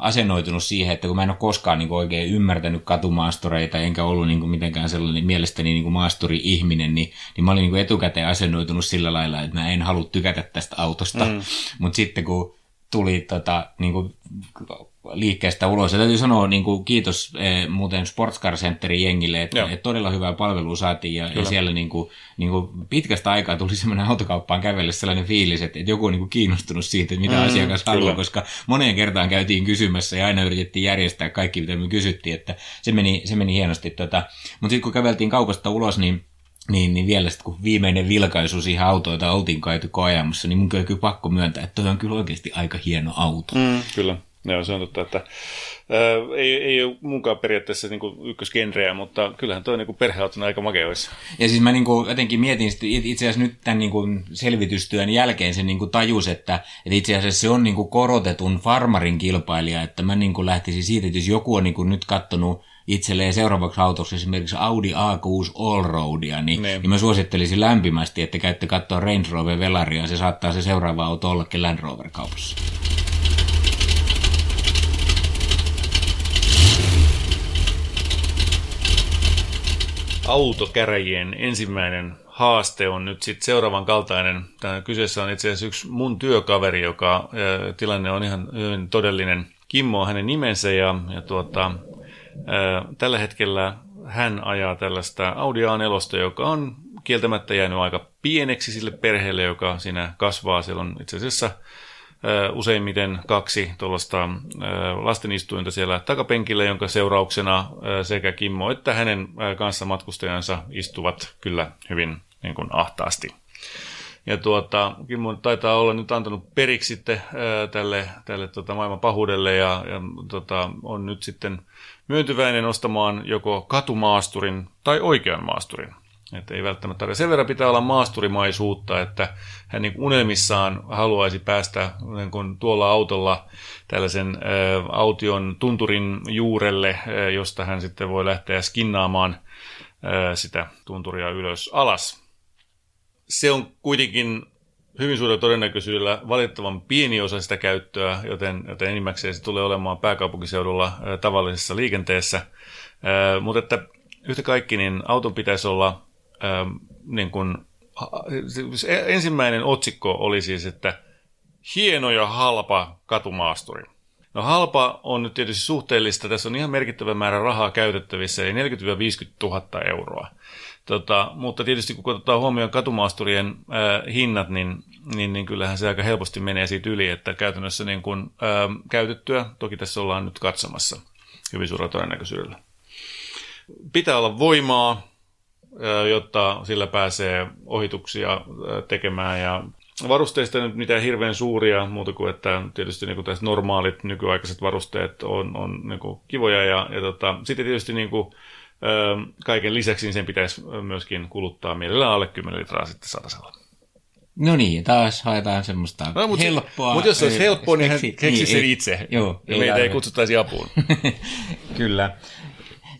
asennoitunut siihen, että kun mä en ole koskaan niin kuin oikein ymmärtänyt katumaastoreita, enkä ollut niin kuin mitenkään sellainen mielestäni niin kuin maasturi-ihminen, niin, niin mä olin niin kuin etukäteen asennoitunut sillä lailla, että mä en halua tykätä tästä autosta. Mm. Mutta sitten kun tuli tota, niin kuin liikkeestä ulos. Ja täytyy sanoa niin kuin, kiitos eh, muuten Sports Car Centerin jengille, että, että todella hyvää palvelua saatiin ja, ja siellä niin kuin, niin kuin, pitkästä aikaa tuli semmoinen autokauppaan kävelle sellainen fiilis, että, että joku on niin kuin, kiinnostunut siitä, että mitä mm, asiakas kyllä. haluaa, koska moneen kertaan käytiin kysymässä ja aina yritettiin järjestää kaikki, mitä me kysyttiin, että se meni, se meni hienosti. Tota. Mutta sitten kun käveltiin kaupasta ulos, niin niin, niin vielä sitten kun viimeinen vilkaisu siihen autoon, jota oltiin käyty koajamassa, niin mun kyllä pakko myöntää, että toi on kyllä oikeasti aika hieno auto. Mm, kyllä. Joo, se on totta, että ää, ei, ei ole munkaan periaatteessa niin ykkösgenreä, mutta kyllähän toi niin perheautona aika makea olisi. Ja siis mä niin kuin, jotenkin mietin itse asiassa nyt tämän niin kuin selvitystyön jälkeen sen niin kuin tajus, että, että itse asiassa se on niin kuin korotetun farmarin kilpailija, että mä niin kuin lähtisin siitä, että jos joku on niin kuin nyt kattonut itselleen seuraavaksi autoksi esimerkiksi Audi A6 Allroadia, niin, ne. niin mä suosittelisin lämpimästi, että käytte katsoa Range Rover Velaria, se saattaa se seuraava auto ollakin Land Rover kaupassa. Autokäräjien ensimmäinen haaste on nyt sitten seuraavan kaltainen. Tämä kyseessä on itse asiassa yksi mun työkaveri, joka tilanne on ihan hyvin todellinen. Kimmo on hänen nimensä ja, ja tuota, ää, tällä hetkellä hän ajaa tällaista Audi A4, joka on kieltämättä jäänyt aika pieneksi sille perheelle, joka siinä kasvaa. Siellä on itse asiassa useimmiten kaksi tuollaista lastenistuinta siellä takapenkillä, jonka seurauksena sekä Kimmo että hänen kanssa matkustajansa istuvat kyllä hyvin niin kuin ahtaasti. Ja tuota, Kimmo taitaa olla nyt antanut periksi sitten tälle, tälle tota, maailman pahuudelle ja, ja tota, on nyt sitten myöntyväinen ostamaan joko katumaasturin tai oikean maasturin. Että ei välttämättä tarvitse. Sen verran pitää olla maasturimaisuutta, että hän niin unelmissaan haluaisi päästä niin kuin tuolla autolla tällaisen ä, aution tunturin juurelle, ä, josta hän sitten voi lähteä skinnaamaan ä, sitä tunturia ylös alas. Se on kuitenkin hyvin suurella todennäköisyydellä valitettavan pieni osa sitä käyttöä, joten, joten enimmäkseen se tulee olemaan pääkaupunkiseudulla tavallisessa liikenteessä. Mutta että yhtä kaikki, niin auton pitäisi olla niin kuin, ensimmäinen otsikko oli siis, että hieno ja halpa katumaasturi. No halpa on nyt tietysti suhteellista, tässä on ihan merkittävä määrä rahaa käytettävissä, eli 40-50 000 euroa. Tota, mutta tietysti kun otetaan huomioon katumaasturien äh, hinnat, niin, niin, niin kyllähän se aika helposti menee siitä yli, että käytännössä niin kun, äh, käytettyä, toki tässä ollaan nyt katsomassa hyvin suurella todennäköisyydellä. Pitää olla voimaa, jotta sillä pääsee ohituksia tekemään ja Varusteista nyt mitään hirveän suuria, muuta kuin että tietysti niin kuin normaalit nykyaikaiset varusteet on, on niin kuin kivoja. Ja, ja tota, sitten tietysti niin kuin, kaiken lisäksi niin sen pitäisi myöskin kuluttaa mielellään alle 10 litraa sitten satasella. No niin, taas haetaan semmoista no, mutta helppoa. Mutta jos se olisi helppoa, niin hän keksi niin, sen itse. Joo, ja meitä ei kutsuttaisi apuun. Kyllä.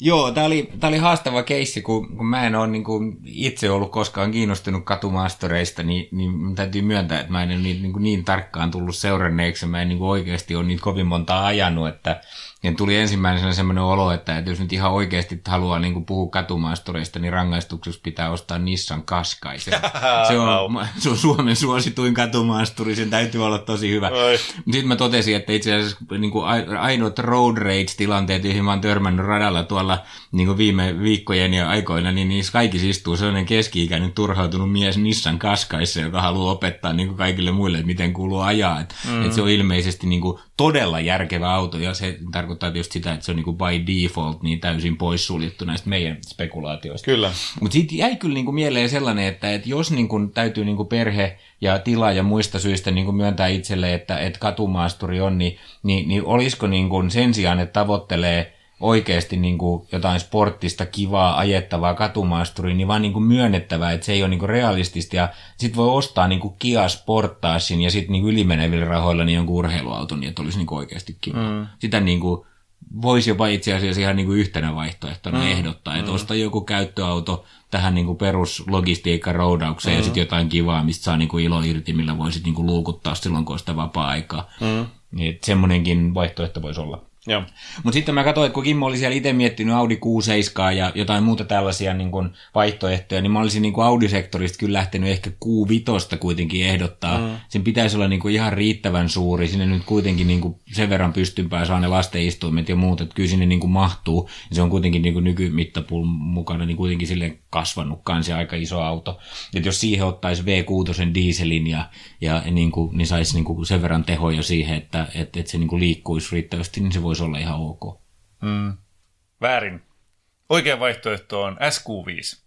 Joo, tämä oli, tää oli haastava keissi, kun, kun mä en ole niin kuin itse ollut koskaan kiinnostunut katumaastoreista, niin, niin täytyy myöntää, että mä en ole niin, niin, niin tarkkaan tullut seuranneeksi, mä en niin kuin oikeasti ole niitä kovin montaa ajanut, että ja tuli ensimmäisenä semmoinen olo, että, että jos nyt ihan oikeasti haluaa niin puhua katumaastoreista, niin rangaistukseksi pitää ostaa Nissan Qashqai. Se, se, on, se on Suomen suosituin katumaasturi, sen täytyy olla tosi hyvä. Sitten mä totesin, että itse asiassa niin kuin ainoat road rage-tilanteet, joihin mä oon törmännyt radalla tuolla niin viime viikkojen ja aikoina, niin niissä kaikissa istuu sellainen keski-ikäinen turhautunut mies Nissan Qashqaissa, joka haluaa opettaa niin kaikille muille, että miten kuuluu ajaa. Et, mm. et se on ilmeisesti niin kuin todella järkevä auto, ja se tarkoittaa tietysti sitä, että se on niin kuin by default niin täysin poissuljettu näistä meidän spekulaatioista. Kyllä. Mutta siitä jäi kyllä niin kuin mieleen sellainen, että, että jos niin kuin täytyy niin kuin perhe ja tila ja muista syistä niin kuin myöntää itselle, että, että katumaasturi on, niin, niin, niin olisiko niin kuin sen sijaan, että tavoittelee oikeasti niin kuin jotain sporttista, kivaa, ajettavaa katumaasturiin, niin vaan niin kuin myönnettävää, että se ei ole niin kuin realistista. Ja sitten voi ostaa niin kuin Kia Sportagein ja sitten niin ylimenevillä rahoilla niin jonkun urheiluauton, niin että olisi niin kuin oikeasti kiva. Mm. Sitä niin kuin voisi jopa itse asiassa ihan niin kuin yhtenä vaihtoehtona mm. ehdottaa, että mm. osta joku käyttöauto tähän niin kuin peruslogistiikan roudaukseen mm. ja sitten jotain kivaa, mistä saa niin kuin ilo irti, millä voisit niin kuin luukuttaa silloin, kun on sitä vapaa-aikaa. Mm. Niin, semmoinenkin vaihtoehto voisi olla. Mutta sitten mä katsoin, että kun Kimmo oli siellä itse miettinyt Audi Q7 ja jotain muuta tällaisia niin kun vaihtoehtoja, niin mä olisin niin Audi-sektorista kyllä lähtenyt ehkä Q5 kuitenkin ehdottaa. Mm. Sen pitäisi olla niin ihan riittävän suuri. Sinne nyt kuitenkin niin sen verran pystympää saa ne lastenistuimet ja muut, että kyllä sinne niin mahtuu. Ja se on kuitenkin niin nykymittapuun mukana niin kuitenkin sille kasvanut kanssa aika iso auto. että jos siihen ottaisi V6 dieselin ja, ja niin, kuin, niin saisi niin kuin sen verran tehoja siihen, että, että, että se niin kuin liikkuisi riittävästi, niin se voisi olla ihan ok. Mm. Väärin. Oikea vaihtoehto on SQ5.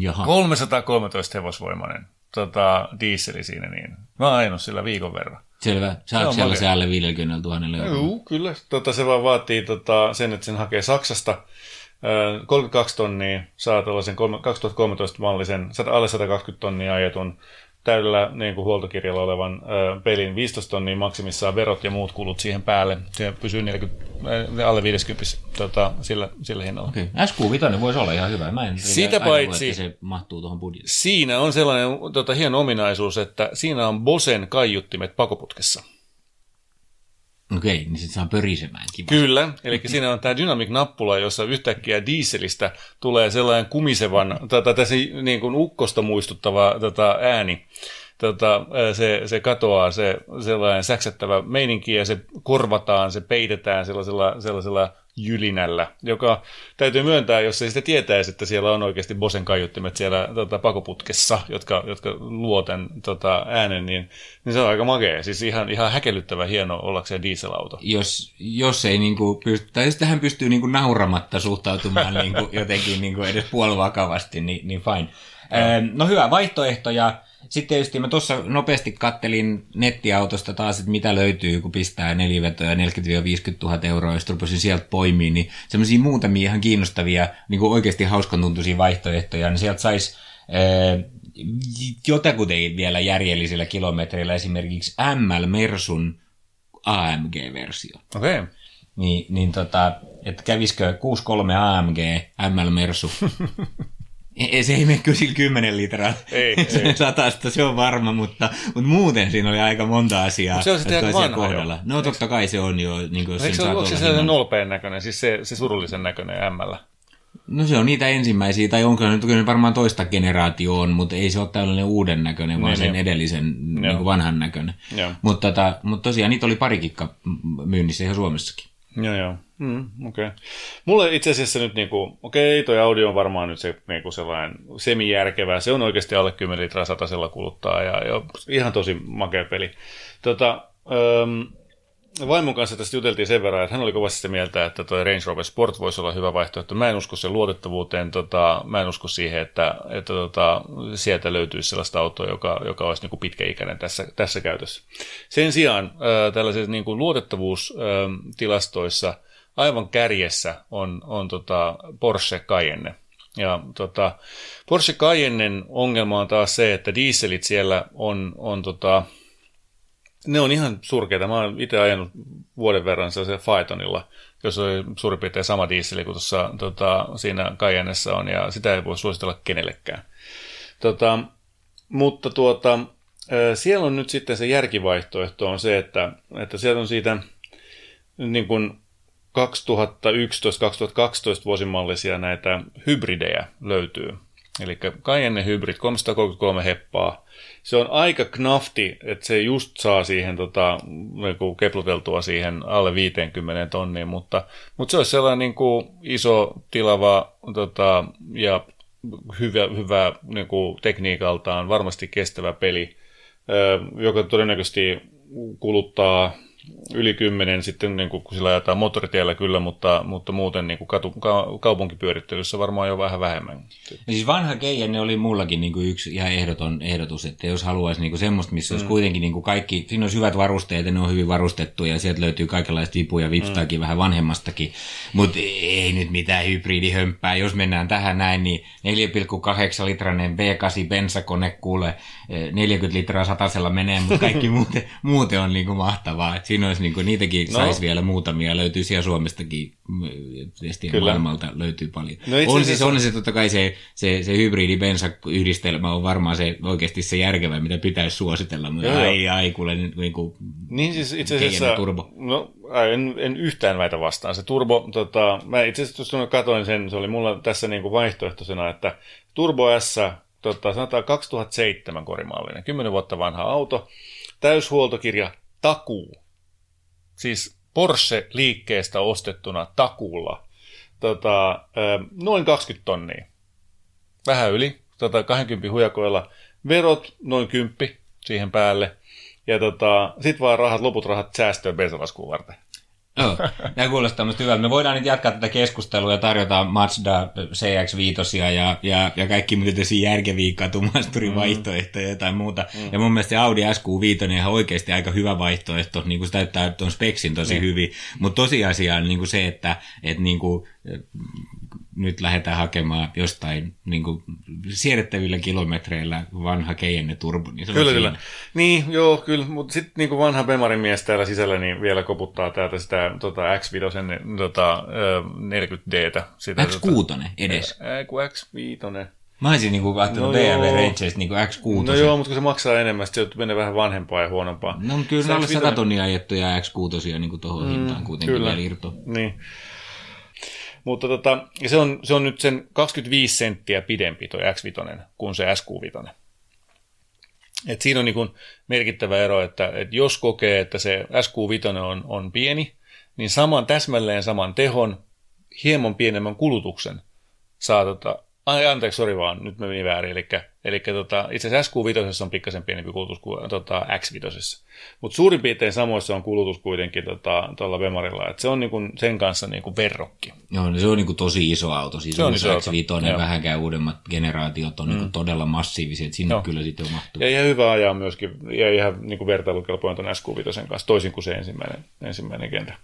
Jaha. 313 hevosvoimainen tota, dieseli siinä, niin mä oon ajanut sillä viikon verran. Selvä. Saako siellä se alle 50 000 euroa? Joo, kyllä. Tota, se vaan vaatii tota, sen, että sen hakee Saksasta 32 tonnia saa tällaisen 2013 mallisen, alle 120 tonnia ajetun täydellä niin kuin huoltokirjalla olevan ö, pelin 15 tonnia maksimissaan verot ja muut kulut siihen päälle. Se pysyy 40, äh, alle 50 tota, sillä, sillä hinnalla. Okay. SQ5 voisi olla ihan hyvä. Mä en Sitä paitsi, että se mahtuu tuohon budjettiin. Siinä on sellainen tota, hieno ominaisuus, että siinä on Bosen kaiuttimet pakoputkessa. Okei, niin sitten saa pörisemään kiva. Kyllä, eli siinä on tämä Dynamic-nappula, jossa yhtäkkiä dieselistä tulee sellainen kumisevan, tai tässä niin kuin ukkosta muistuttava tota, ääni. Tota, se, se katoaa se sellainen säksättävä meininki ja se korvataan, se peitetään sellaisella, sellaisella jylinällä, joka täytyy myöntää, jos ei sitä tietäisi, että siellä on oikeasti Bosen kaiuttimet siellä tota, pakoputkessa, jotka, jotka luo tämän tota, äänen, niin, niin se on aika makea. Siis ihan, ihan häkellyttävä hieno ollakseen dieselauto. Jos, jos ei niinku pysty, tai jos tähän pystyy niinku nauramatta suhtautumaan niinku jotenkin niinku edes puolivakavasti, niin, niin fine. No hyvä, vaihtoehtoja. Sitten tietysti mä tuossa nopeasti kattelin nettiautosta taas, että mitä löytyy, kun pistää nelivetoja 40-50 000 euroa, jos rupesin sieltä poimiin, niin semmoisia muutamia ihan kiinnostavia, niin kuin oikeasti hauskan tuntuisia vaihtoehtoja, niin sieltä saisi jotakutin vielä järjellisillä kilometreillä esimerkiksi ML Mersun AMG-versio. Okei. Okay. Niin, niin tota, että kävisikö 6.3 AMG ML Mersu Ei, se ei mene kyllä sillä 10 litraa ei, ei. satasta, se on varma, mutta, mutta muuten siinä oli aika monta asiaa. se on sitten aika vanha kohdalla. Jo. No totta kai se on jo. Niin kuin, Eikö se, onko se sellainen nolpeen näköinen, siis se, se surullisen näköinen ML? No se on niitä ensimmäisiä, tai onko nyt kyllä varmaan toista generaatio on, mutta ei se ole tällainen uuden näköinen, vaan niin, sen niin. edellisen niin kuin vanhan näköinen. Mutta tota, mut tosiaan niitä oli parikikka myynnissä ihan Suomessakin. Joo, joo. Mm. Okay. Mulle itse asiassa nyt, niinku, okei, okay, toi audio on varmaan nyt se niinku sellainen semijärkevä. Se on oikeasti alle 10 litraa satasella kuluttaa ja, ja ihan tosi makea peli. Tota, vaimon kanssa tästä juteltiin sen verran, että hän oli kovasti sitä mieltä, että tuo Range Rover Sport voisi olla hyvä vaihtoehto. Mä en usko sen luotettavuuteen, tota, mä en usko siihen, että, että tota, sieltä löytyisi sellaista autoa, joka, joka olisi niin kuin pitkäikäinen tässä, tässä käytössä. Sen sijaan äh, tällaisissa niin kuin luotettavuustilastoissa aivan kärjessä on, on tota Porsche Cayenne. Ja tota, Porsche Cayennen ongelma on taas se, että dieselit siellä on, on tota, ne on ihan surkeita. Mä oon itse ajanut vuoden verran sellaisella Phaetonilla, jos oli suurin piirtein sama dieseli kuin tuossa tota, siinä Cayennessa on, ja sitä ei voi suositella kenellekään. Tota, mutta tuota, siellä on nyt sitten se järkivaihtoehto on se, että, että sieltä on siitä niin kuin 2011-2012 vuosimallisia näitä hybridejä löytyy. Eli Cayenne Hybrid, 333 heppaa, se on aika knafti, että se just saa siihen tota, niinku kepluteltua siihen alle 50 tonniin, mutta, mutta se olisi sellainen niin kuin iso, tilava tota, ja hyvä, hyvä niin kuin tekniikaltaan, varmasti kestävä peli, joka todennäköisesti kuluttaa yli kymmenen sitten, niin kuin, kun sillä ajetaan moottoritiellä kyllä, mutta, mutta muuten niin kuin katu, ka, kaupunkipyörittelyssä varmaan jo vähän vähemmän. No siis vanha keijänne oli mullakin niin kuin yksi ihan ehdoton ehdotus, että jos haluaisi niin kuin semmoista, missä mm. olisi kuitenkin niin kuin kaikki, siinä olisi hyvät varusteet ja ne on hyvin varustettuja ja sieltä löytyy kaikenlaista vipuja, vipstaakin mm. vähän vanhemmastakin, mutta ei nyt mitään hybridihömppää. Jos mennään tähän näin, niin 4,8 litrainen V8 bensakone kuule 40 eh, litraa satasella menee, mutta kaikki muuten, muuten on niin kuin mahtavaa. Et olisi niin kuin, niitäkin no. saisi vielä muutamia, löytyy siellä Suomestakin, tietysti Kyllä. maailmalta löytyy paljon. No on siis on se totta kai se, se, se hybridi-bensa-yhdistelmä on varmaan se oikeasti se järkevä, mitä pitäisi suositella, mutta joo, ai, ai, kuule niin kuin Niin siis itse asiassa, turbo. no en, en yhtään väitä vastaan. Se turbo, tota, mä itse asiassa katsoin sen, se oli mulla tässä niin kuin vaihtoehtoisena, että Turbo S, tota, sanotaan 2007 korimallinen, 10 vuotta vanha auto, täyshuoltokirja, takuu siis Porsche-liikkeestä ostettuna takulla tota, noin 20 tonnia. Vähän yli, tota, 20 hujakoilla. Verot noin 10 siihen päälle. Ja tota, sitten vaan rahat, loput rahat säästöön bensalaskuun varten. Joo, tämä kuulostaa minusta hyvältä. Me voidaan nyt jatkaa tätä keskustelua ja tarjota Mazda CX-5 ja, ja, ja kaikki muuta järkeviä katumasturin mm. vaihtoehtoja ja muuta. Mm. Ja mun mielestä se Audi SQ5 on ihan oikeasti aika hyvä vaihtoehto, niin kuin se täyttää tuon speksin tosi mm. hyvin. Mutta tosiasia on niin kuin se, että, että niin kuin, lähdetään hakemaan jostain niin kuin, siedettävillä kilometreillä vanha Cayenne Turbo. Niin kyllä, kyllä. Niin, joo, kyllä. Mutta sitten niin vanha Bemarin mies täällä sisällä niin vielä koputtaa täältä sitä tota, X5 tota, 40 d Sitä, X6 tota, edes. Ä, X5. Mä olisin niinku katsonut No. BMW Rangerista niinku X6. No joo, mutta kun se maksaa enemmän, se menee vähän vanhempaa ja huonompaa. No, mutta kyllä Se X5 100 tonnia ajettuja X6 niin tuohon mm, hintaan kuitenkin kyllä. vielä irto. Niin. Mutta tota, se, on, se on nyt sen 25 senttiä pidempi toi X5 kuin se SQ5. Et siinä on niin kuin merkittävä ero, että, että jos kokee, että se SQ5 on, on pieni, niin saman täsmälleen saman tehon, hieman pienemmän kulutuksen saa tota, ai, anteeksi, sori vaan, nyt mä menin väärin, eli, eli tota, itse asiassa SQ5 on pikkasen pienempi kulutus kuin tota, X5. Mutta suurin piirtein samoissa on kulutus kuitenkin tuolla tota, Bemarilla, että se on niinku sen kanssa niinku verrokki. Joo, niin se on niinku tosi iso auto. Siis Se on iso auto, X5, joo. vähänkään uudemmat generaatiot on mm. niinku todella massiivisia, että sinne Joo. kyllä sitten mahtuu. Ja ihan hyvä ajaa myöskin, ja ihan niinku vertailukelpoinen tuon SQ5 kanssa, toisin kuin se ensimmäinen, ensimmäinen kentä.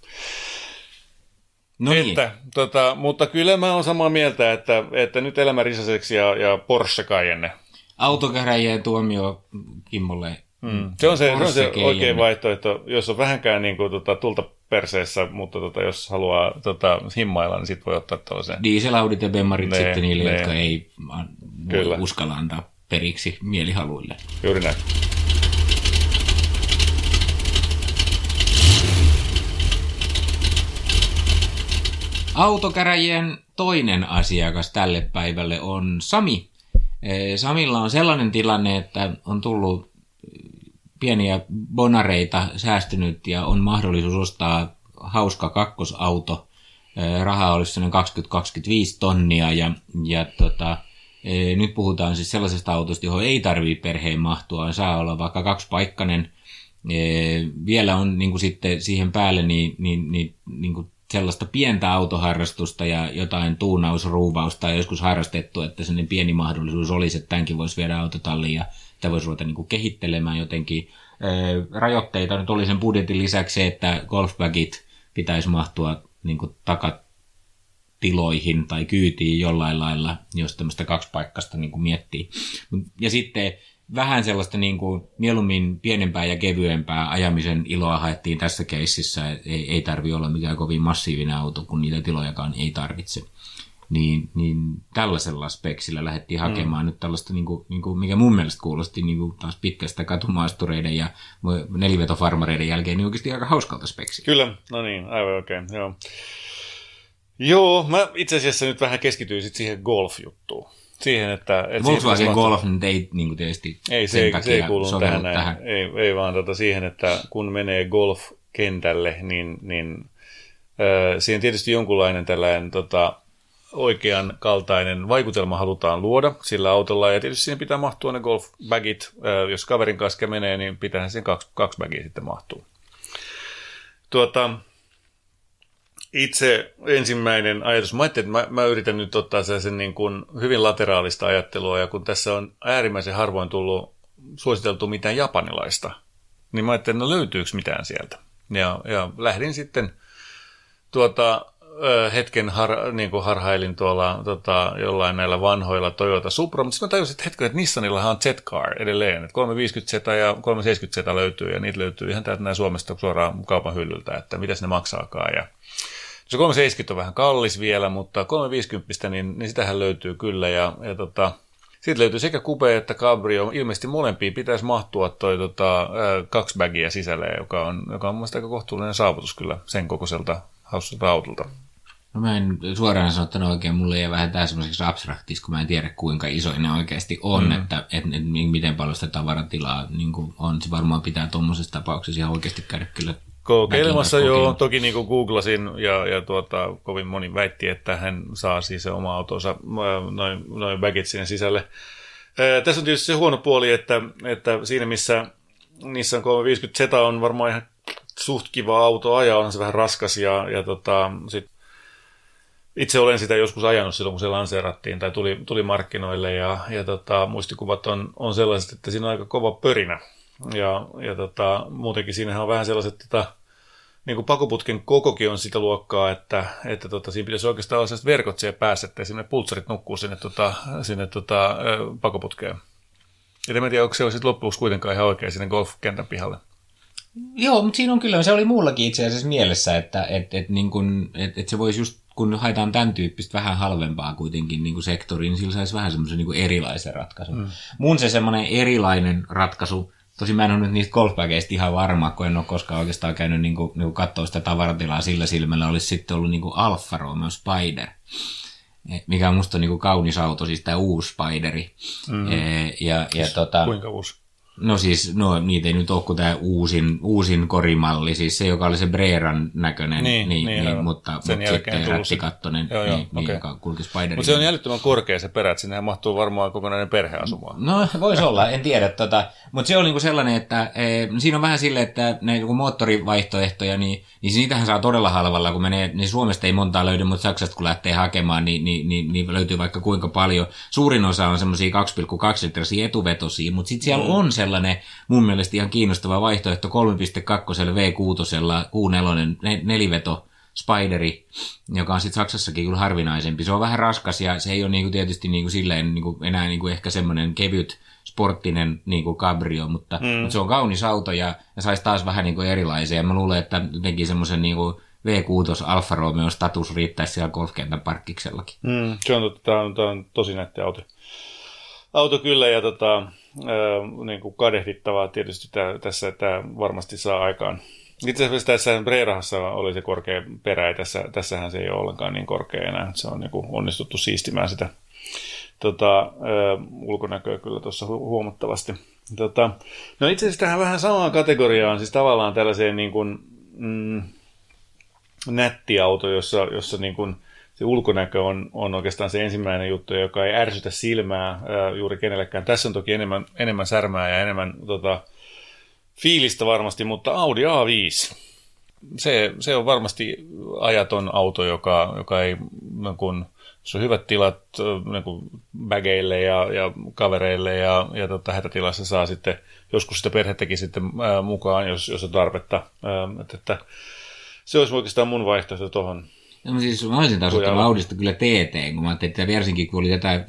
No niin, Että, tota, mutta kyllä mä oon samaa mieltä, että, että nyt elämä risaseksi ja, ja Porsche Cayenne. autokäräjien tuomio Kimmolle. Mm. Se on se, se, on se oikein vaihtoehto, jos on vähänkään niin kuin, tota, tulta perseessä, mutta tota, jos haluaa tota, himmailla, niin sitten voi ottaa tällaisen. Dieselaudit ja Bemmarit Ne, sitten niille, ne. jotka ei voi Kyllä. uskalla antaa periksi mielihaluille. Juuri näin. Autokäräjien toinen asiakas tälle päivälle on Sami. Samilla on sellainen tilanne, että on tullut pieniä bonareita säästynyt ja on mahdollisuus ostaa hauska kakkosauto. Rahaa olisi sellainen 20-25 tonnia ja, ja tota, eh, nyt puhutaan siis sellaisesta autosta, johon ei tarvitse perheen mahtua, saa olla vaikka kaksipaikkainen. Vielä on niin kuin sitten siihen päälle niin, niin, niin, niin kuin sellaista pientä autoharrastusta ja jotain tuunausruuvausta on joskus harrastettu, että sellainen pieni mahdollisuus olisi, että tämänkin voisi viedä autotalliin ja sitä voisi ruveta niin kuin kehittelemään jotenkin. Rajoitteita nyt oli sen budjetin lisäksi se, että golfbagit pitäisi mahtua niin kuin takatiloihin tai kyytiin jollain lailla, jos tämmöistä kaksipaikkaista niin kuin miettii. Ja sitten vähän sellaista niin kuin mieluummin pienempää ja kevyempää ajamisen iloa haettiin tässä keississä. Ei, ei tarvi olla mikään kovin massiivinen auto, kun niitä tilojakaan ei tarvitse. Niin, niin tällaisella speksillä lähdettiin hakemaan mm. nyt tällaista, niin kuin, niin kuin, mikä mun mielestä kuulosti niin kuin taas pitkästä katumaastureiden ja nelivetofarmareiden jälkeen, niin oikeasti aika hauskalta speksiltä. Kyllä, no niin, aivan oikein, joo. Joo, mä itse asiassa nyt vähän keskityin sit siihen golf-juttuun. Siihen, että... että Volkswagen siihen, Golf nyt ei niin kuin tietysti Ei, se sen ei, se ei kuulu tähän, näin. tähän. Ei, ei vaan tota siihen, että kun menee golfkentälle, niin, niin äh, siihen tietysti jonkunlainen tällainen tota, oikean kaltainen vaikutelma halutaan luoda sillä autolla, ja tietysti siihen pitää mahtua ne golfbagit. Äh, jos kaverin kanssa menee, niin pitää siihen kaksi, kaksi bagia sitten mahtua. Tuota, itse ensimmäinen ajatus, mä ajattelin, että mä, mä yritän nyt ottaa sen niin kuin hyvin lateraalista ajattelua, ja kun tässä on äärimmäisen harvoin tullut suositeltu mitään japanilaista, niin mä ajattelin, että no löytyykö mitään sieltä. Ja, ja lähdin sitten tuota, hetken har, niin kuin harhailin tuolla tota, jollain näillä vanhoilla Toyota Supra, mutta sitten mä tajusin, että hetken, että Nissanillahan on Z-Car edelleen, että 350 Z ja 370 Z löytyy, ja niitä löytyy ihan täältä näin Suomesta suoraan kaupan hyllyltä, että mitäs ne maksaakaan, ja se 370 on vähän kallis vielä, mutta 350, niin, niin sitähän löytyy kyllä. Ja, ja tota, siitä löytyy sekä Coupe että Cabrio. Ilmeisesti molempiin pitäisi mahtua toi tota, kaksi bagia sisälle, joka on, joka on mun mielestä aika kohtuullinen saavutus kyllä sen kokoiselta haussalta autolta. No mä en suoraan sanottuna oikein, mulle ei vähän tää semmoiseksi abstraktis, kun mä en tiedä kuinka iso ne oikeasti on, mm. että et, et, miten paljon sitä tavaratilaa niin on. Se varmaan pitää tuommoisessa tapauksessa ihan oikeasti käydä kyllä Kokeilemassa Mäkin olen joo, toki niin kuin googlasin ja, ja tuota, kovin moni väitti, että hän saa siis se oma autonsa noin, noin bagit sinne sisälle. Ää, tässä on tietysti se huono puoli, että, että siinä missä Nissan 350 Z on varmaan ihan suht kiva auto ajaa, on se vähän raskas ja, ja tota, sit itse olen sitä joskus ajanut silloin, kun se lanseerattiin tai tuli, tuli markkinoille ja, ja tota, muistikuvat on, on sellaiset, että siinä on aika kova pörinä. Ja, ja tota, muutenkin siinähän on vähän sellaiset tota, niin kuin pakoputken kokokin on sitä luokkaa, että, että tota, siinä pitäisi oikeastaan olla sellaiset verkot siellä päässä, että sinne pultsarit nukkuu sinne, tota, sinne tota, pakoputkeen. Ja en tiedä, onko se sitten loppuksi kuitenkaan ihan oikein sinne golfkentän pihalle. Joo, mutta siinä on kyllä, se oli muullakin itse asiassa mielessä, että et, et, niin kun, et, et se voisi just kun haetaan tämän tyyppistä vähän halvempaa kuitenkin niin kuin sektoriin, niin sillä saisi vähän semmoisen niin erilaisen ratkaisun. Mm. Mun se semmoinen erilainen ratkaisu, tosi mä en ole nyt niistä golfbageista ihan varma, kun en ole koskaan oikeastaan käynyt niin kuin, niin kuin katsoa sitä tavaratilaa sillä silmällä, olisi sitten ollut niin kuin Alfa Romeo Spider mikä on musta niin kuin kaunis auto, siis tämä uusi Spideri. Mm. E, ja, ja siis tota, Kuinka uusi? No siis, no niitä ei nyt ole kuin tämä uusin, uusin korimalli, siis se, joka oli se Breeran näköinen, niin, niin, niin, niin mutta, Sen mutta sitten rättikattonen, joo, joo, niin, niin, okei. joka kulki Spiderin. Mutta se on jäljittämän korkea se perä, että sinnehän mahtuu varmaan kokonainen perhe asumaan. No, voisi olla, en tiedä. Tota, mutta se on niinku sellainen, että e, siinä on vähän silleen, että näitä niinku moottorivaihtoehtoja, niin, niin niitähän saa todella halvalla, kun menee, niin Suomesta ei montaa löydy, mutta Saksasta kun lähtee hakemaan, niin, niin, niin, niin löytyy vaikka kuinka paljon. Suurin osa on semmoisia 2,2 litrasia etuvetosia, mutta sitten siellä mm. on sellainen mun mielestä ihan kiinnostava vaihtoehto 3.2 V6, Q4, neliveto, Spideri, joka on sitten Saksassakin kyllä harvinaisempi. Se on vähän raskas ja se ei ole niinku tietysti niinku silleen niinku enää niinku ehkä semmoinen kevyt sporttinen niinku cabrio, mutta, mm. mutta, se on kaunis auto ja, ja saisi taas vähän niinku erilaisia. Ja mä luulen, että jotenkin semmoisen niinku V6 Alfa Romeo status riittäisi siellä golfkentän parkkiksellakin. Mm, se on, tämä on, tämä on tosi nätti auto. Auto kyllä ja tota, niin kuin kadehdittavaa tietysti tämä, tässä, että varmasti saa aikaan. Itse asiassa tässä Breerahassa oli se korkea perä, ja tässä, tässähän se ei ole ollenkaan niin korkea enää. Se on niin kuin onnistuttu siistimään sitä tota, äh, ulkonäköä kyllä tuossa hu- huomattavasti. Tota, no itse asiassa tähän vähän samaan kategoriaan, siis tavallaan tällaiseen niin kuin, mm, nättiauto, jossa, jossa niin kuin, se ulkonäkö on, on oikeastaan se ensimmäinen juttu, joka ei ärsytä silmää ää, juuri kenellekään. Tässä on toki enemmän, enemmän särmää ja enemmän tota, fiilistä varmasti, mutta Audi A5. Se, se on varmasti ajaton auto, joka, joka ei, niin kun, jos on hyvät tilat niin kun bageille ja, ja kavereille ja, ja tota, hätätilassa saa sitten joskus sitä perhettäkin sitten ää, mukaan, jos, jos on tarvetta. Ää, että, että se olisi oikeastaan mun vaihtoehto tuohon No siis mä olisin taas ottanut Audista kyllä TT, kun mä ajattelin, että varsinkin kun oli tätä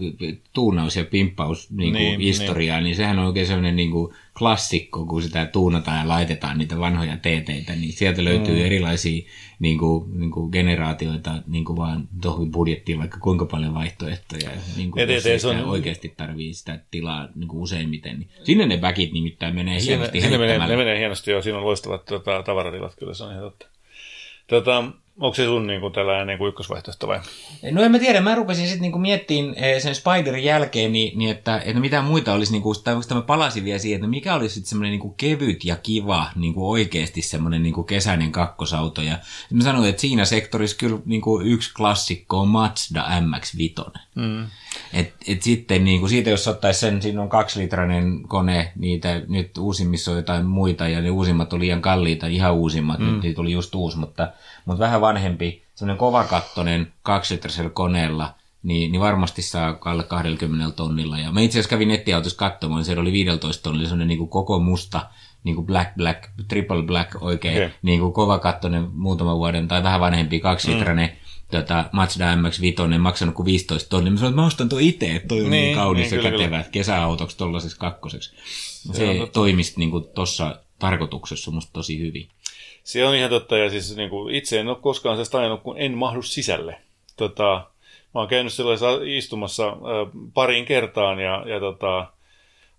tuunaus- ja pimppaus niin niin, historiaa, niin. niin sehän on oikein sellainen niin kuin klassikko, kun sitä tuunataan ja laitetaan niitä vanhoja TTitä, niin sieltä löytyy mm. erilaisia niin kuin, niin kuin generaatioita niin kuin vaan tuohon budjettiin vaikka kuinka paljon vaihtoehtoja. Niin kuin, jos ei on... oikeasti tarvii sitä tilaa niin kuin useimmiten. Niin sinne ne väkit nimittäin menee siinä, hienosti. Siinä menee, ne menee hienosti, joo. Siinä on loistavat tota, tavaratilat, kyllä se on ihan totta. Tota, Onko se sun niin kuin, tällainen niin kuin ykkösvaihtoehto vai? No en mä tiedä, mä rupesin sitten niin miettimään sen Spiderin jälkeen, niin, niin että, että mitä muita olisi, niin kuin, tai mä palasin vielä siihen, että mikä olisi sitten semmoinen niin kevyt ja kiva, niin kuin oikeasti semmoinen niin kuin kesäinen kakkosauto. Ja mä sanoin, että siinä sektorissa kyllä niin kuin yksi klassikko on Mazda MX-5. Mm. Et, et sitten niin kuin siitä, jos ottaisi sen, siinä on kaksilitrainen kone, niitä nyt uusimmissa on jotain muita, ja ne uusimmat on liian kalliita, ihan uusimmat, mm. nyt niitä tuli just uusi, mutta, mutta vähän vanhempi, semmoinen kovakattonen kaksilitraisella koneella, niin, niin varmasti saa alle 20 tonnilla. Ja mä itse asiassa kävin nettiautossa katsomaan, niin siellä oli 15 tonnilla semmoinen niin kuin koko musta, niin kuin black, black, triple black oikein, okay. niin kuin kovakattonen muutaman vuoden tai vähän vanhempi kaksilitrainen mm tota, Mazda MX-5 maksanut kuin 15 tonnia. Mä sanoin, että mä ostan tuon itse, että toi on niin, niin kaunis niin, ja kätevä kyllä. kesäautoksi tuollaisessa kakkoseksi. Se, se toimisi niin tuossa tarkoituksessa musta tosi hyvin. Se on ihan totta, ja siis niin kuin itse en ole koskaan sellaista ajanut, kun en mahdu sisälle. Tota, mä oon käynyt sellaisessa istumassa äh, pariin kertaan, ja, ja tota,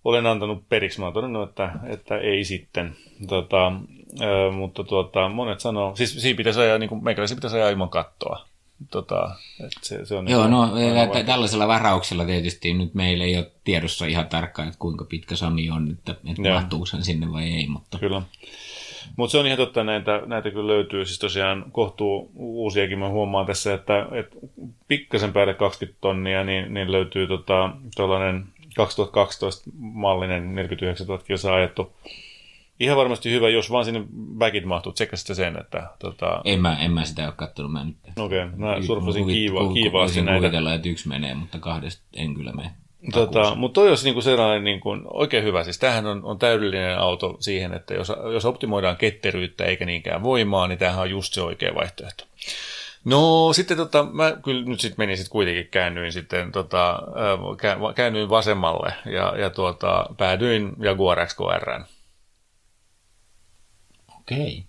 olen antanut periksi. Mä oon todennut, että, että ei sitten. Tota, äh, mutta tuota, monet sanoo, siis siinä pitäisi ajaa, niin kuin meikäläisen pitäisi ajaa ilman kattoa. Tota, että se, se on Joo, no t- tällaisella varauksella tietysti nyt meillä ei ole tiedossa ihan tarkkaan, että kuinka pitkä Sami on, että, että mahtuuko sen sinne vai ei. Mutta... Kyllä. Mutta se on ihan totta, näitä, näitä kyllä löytyy. Siis tosiaan kohtuu uusiakin, mä huomaan tässä, että, että pikkasen päälle 20 tonnia, niin, niin löytyy tota, tuollainen 2012 mallinen 49 000 kilsaa ajettu ihan varmasti hyvä, jos vaan sinne backit mahtuu. Tsekkasit sen, että... Tota... En, mä, en mä sitä ole kattonut, mä nyt... Okei, okay, mä surfasin kiiva, kiivaasti näitä. kuvitella, että yksi menee, mutta kahdesta en kyllä mene. Tota, mutta toi olisi niinku sellainen niinku, oikein hyvä. Siis tämähän on, on täydellinen auto siihen, että jos, jos optimoidaan ketteryyttä eikä niinkään voimaa, niin tämähän on just se oikea vaihtoehto. No sitten tota, mä kyllä nyt sitten menin sitten kuitenkin käännyin sitten tota, käännyin vasemmalle ja, ja tuota, päädyin Jaguar XKRään. Okei.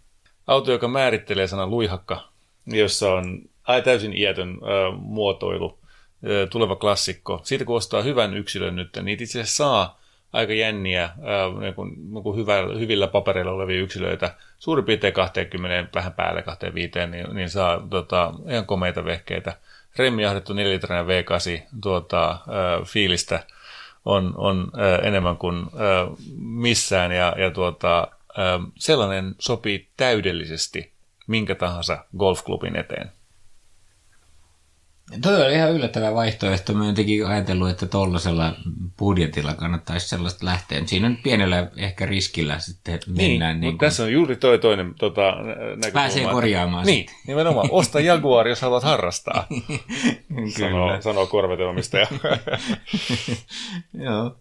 Auto, joka määrittelee sanan luihakka, jossa on täysin iätön äh, muotoilu, äh, tuleva klassikko. Siitä kun ostaa hyvän yksilön nyt, niin itse asiassa saa aika jänniä, äh, niin kuin, niin kuin hyvä, hyvillä papereilla olevia yksilöitä, suurin piirtein 20, vähän päälle 25, niin, niin saa tota, ihan komeita vehkeitä. Remmi jahdettu 4 litrainen V8 tuota, äh, fiilistä on, on äh, enemmän kuin äh, missään, ja, ja tuota, sellainen sopii täydellisesti minkä tahansa golfklubin eteen. Toi oli ihan yllättävä vaihtoehto. Mä jotenkin ajatellut, että tuollaisella budjetilla kannattaisi sellaista lähteä. Siinä on pienellä ehkä riskillä sitten mennään. Niin, niin mutta tässä on juuri toi toinen tota, näkökulma. Pääsee korjaamaan Niin, sitten. nimenomaan. Osta Jaguar, jos haluat harrastaa, Kyllä. sanoo, sanoo korvateomistaja. Joo.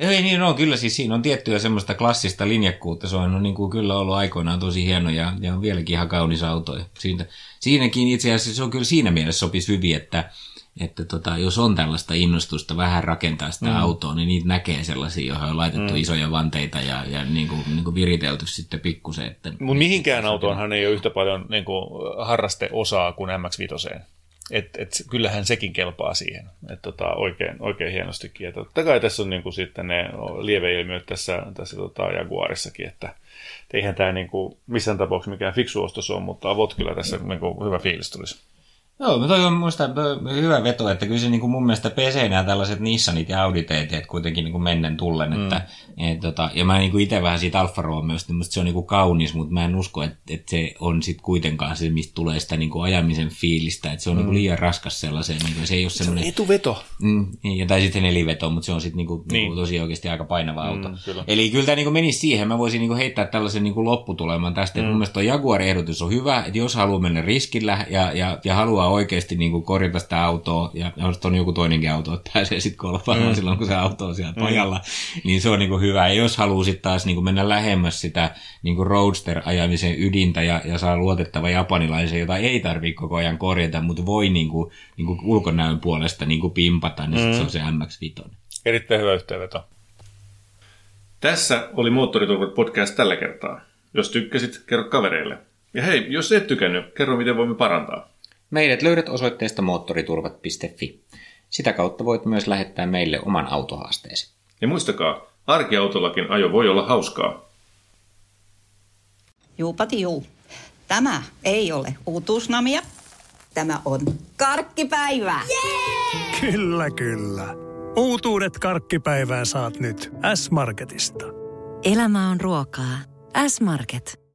Ei niin on, kyllä siis siinä on tiettyä semmoista klassista linjakkuutta. Se on niin kuin kyllä ollut aikoinaan tosi hieno ja, ja on vieläkin ihan kaunis auto. Ja Siitä, siinäkin itse asiassa se on kyllä siinä mielessä sopisi hyvin, että, että tota, jos on tällaista innostusta vähän rakentaa sitä mm. autoa, niin niitä näkee sellaisia, joihin on laitettu mm. isoja vanteita ja, ja niin kuin, niin kuin viritelty sitten pikkusen. Mutta mihinkään autoonhan ei ole yhtä paljon niin kuin, harrasteosaa kuin MX-5. Et, et, kyllähän sekin kelpaa siihen. Et, tota, oikein, oikein hienostikin. Ja totta kai tässä on niin kuin, sitten ne lieveilmiöt tässä, tässä tota, Jaguarissakin, että et eihän tämä niin kuin, missään tapauksessa mikään fiksu ostos on, mutta avot kyllä tässä niin kuin, hyvä fiilis tulisi. Joo, mutta toi on muista hyvä veto, että kyllä se niin kuin mun mielestä pesee nämä tällaiset Nissanit ja Auditeet, että kuitenkin niin kuin mennen tullen. Mm. Että, et, tota, ja mä niin kuin itse vähän siitä Alfa Romeosta, musta se on niin kuin kaunis, mutta mä en usko, että, että se on sitten kuitenkaan se, mistä tulee sitä niin kuin ajamisen fiilistä. Että se on mm. niin kuin liian raskas sellaiseen, niin kuin, se ei ole semmoinen... etuveto. Mm, niin, ja tai sitten neliveto, mutta se on sitten niinku, niin. niinku tosi oikeasti aika painava auto. Mm, kyllä. Eli kyllä tämä niinku menisi siihen. Mä voisin niinku heittää tällaisen niinku lopputuleman tästä. Mm. Mun mielestä tuo Jaguar-ehdotus on hyvä, että jos haluaa mennä riskillä ja, ja, ja haluaa oikeasti niinku korjata sitä autoa, ja on joku toinenkin auto, että pääsee sitten golfaamaan mm. silloin, kun se auto on siellä mm. pajalla, niin se on niinku hyvä. Ja jos haluaa sitten taas niinku mennä lähemmäs sitä niinku roadster-ajamisen ydintä ja, ja saa luotettava japanilaisen, jota ei tarvitse koko ajan korjata, mutta voi niinku, niinku ulkonäön puolesta niinku pimpata, niin mm. sit se on se MX-5. Erittäin hyvä yhteenveto. Tässä oli Moottoriturvat podcast tällä kertaa. Jos tykkäsit, kerro kavereille. Ja hei, jos et tykännyt, kerro miten voimme parantaa. Meidät löydät osoitteesta moottoriturvat.fi. Sitä kautta voit myös lähettää meille oman autohaasteesi. Ja muistakaa, arkiautollakin ajo voi olla hauskaa. Juupati juu. Tämä ei ole uutuusnamia. Tämä on karkkipäivää. Kyllä, kyllä. Uutuudet karkkipäivään saat nyt S-Marketista. Elämä on ruokaa. S-Market.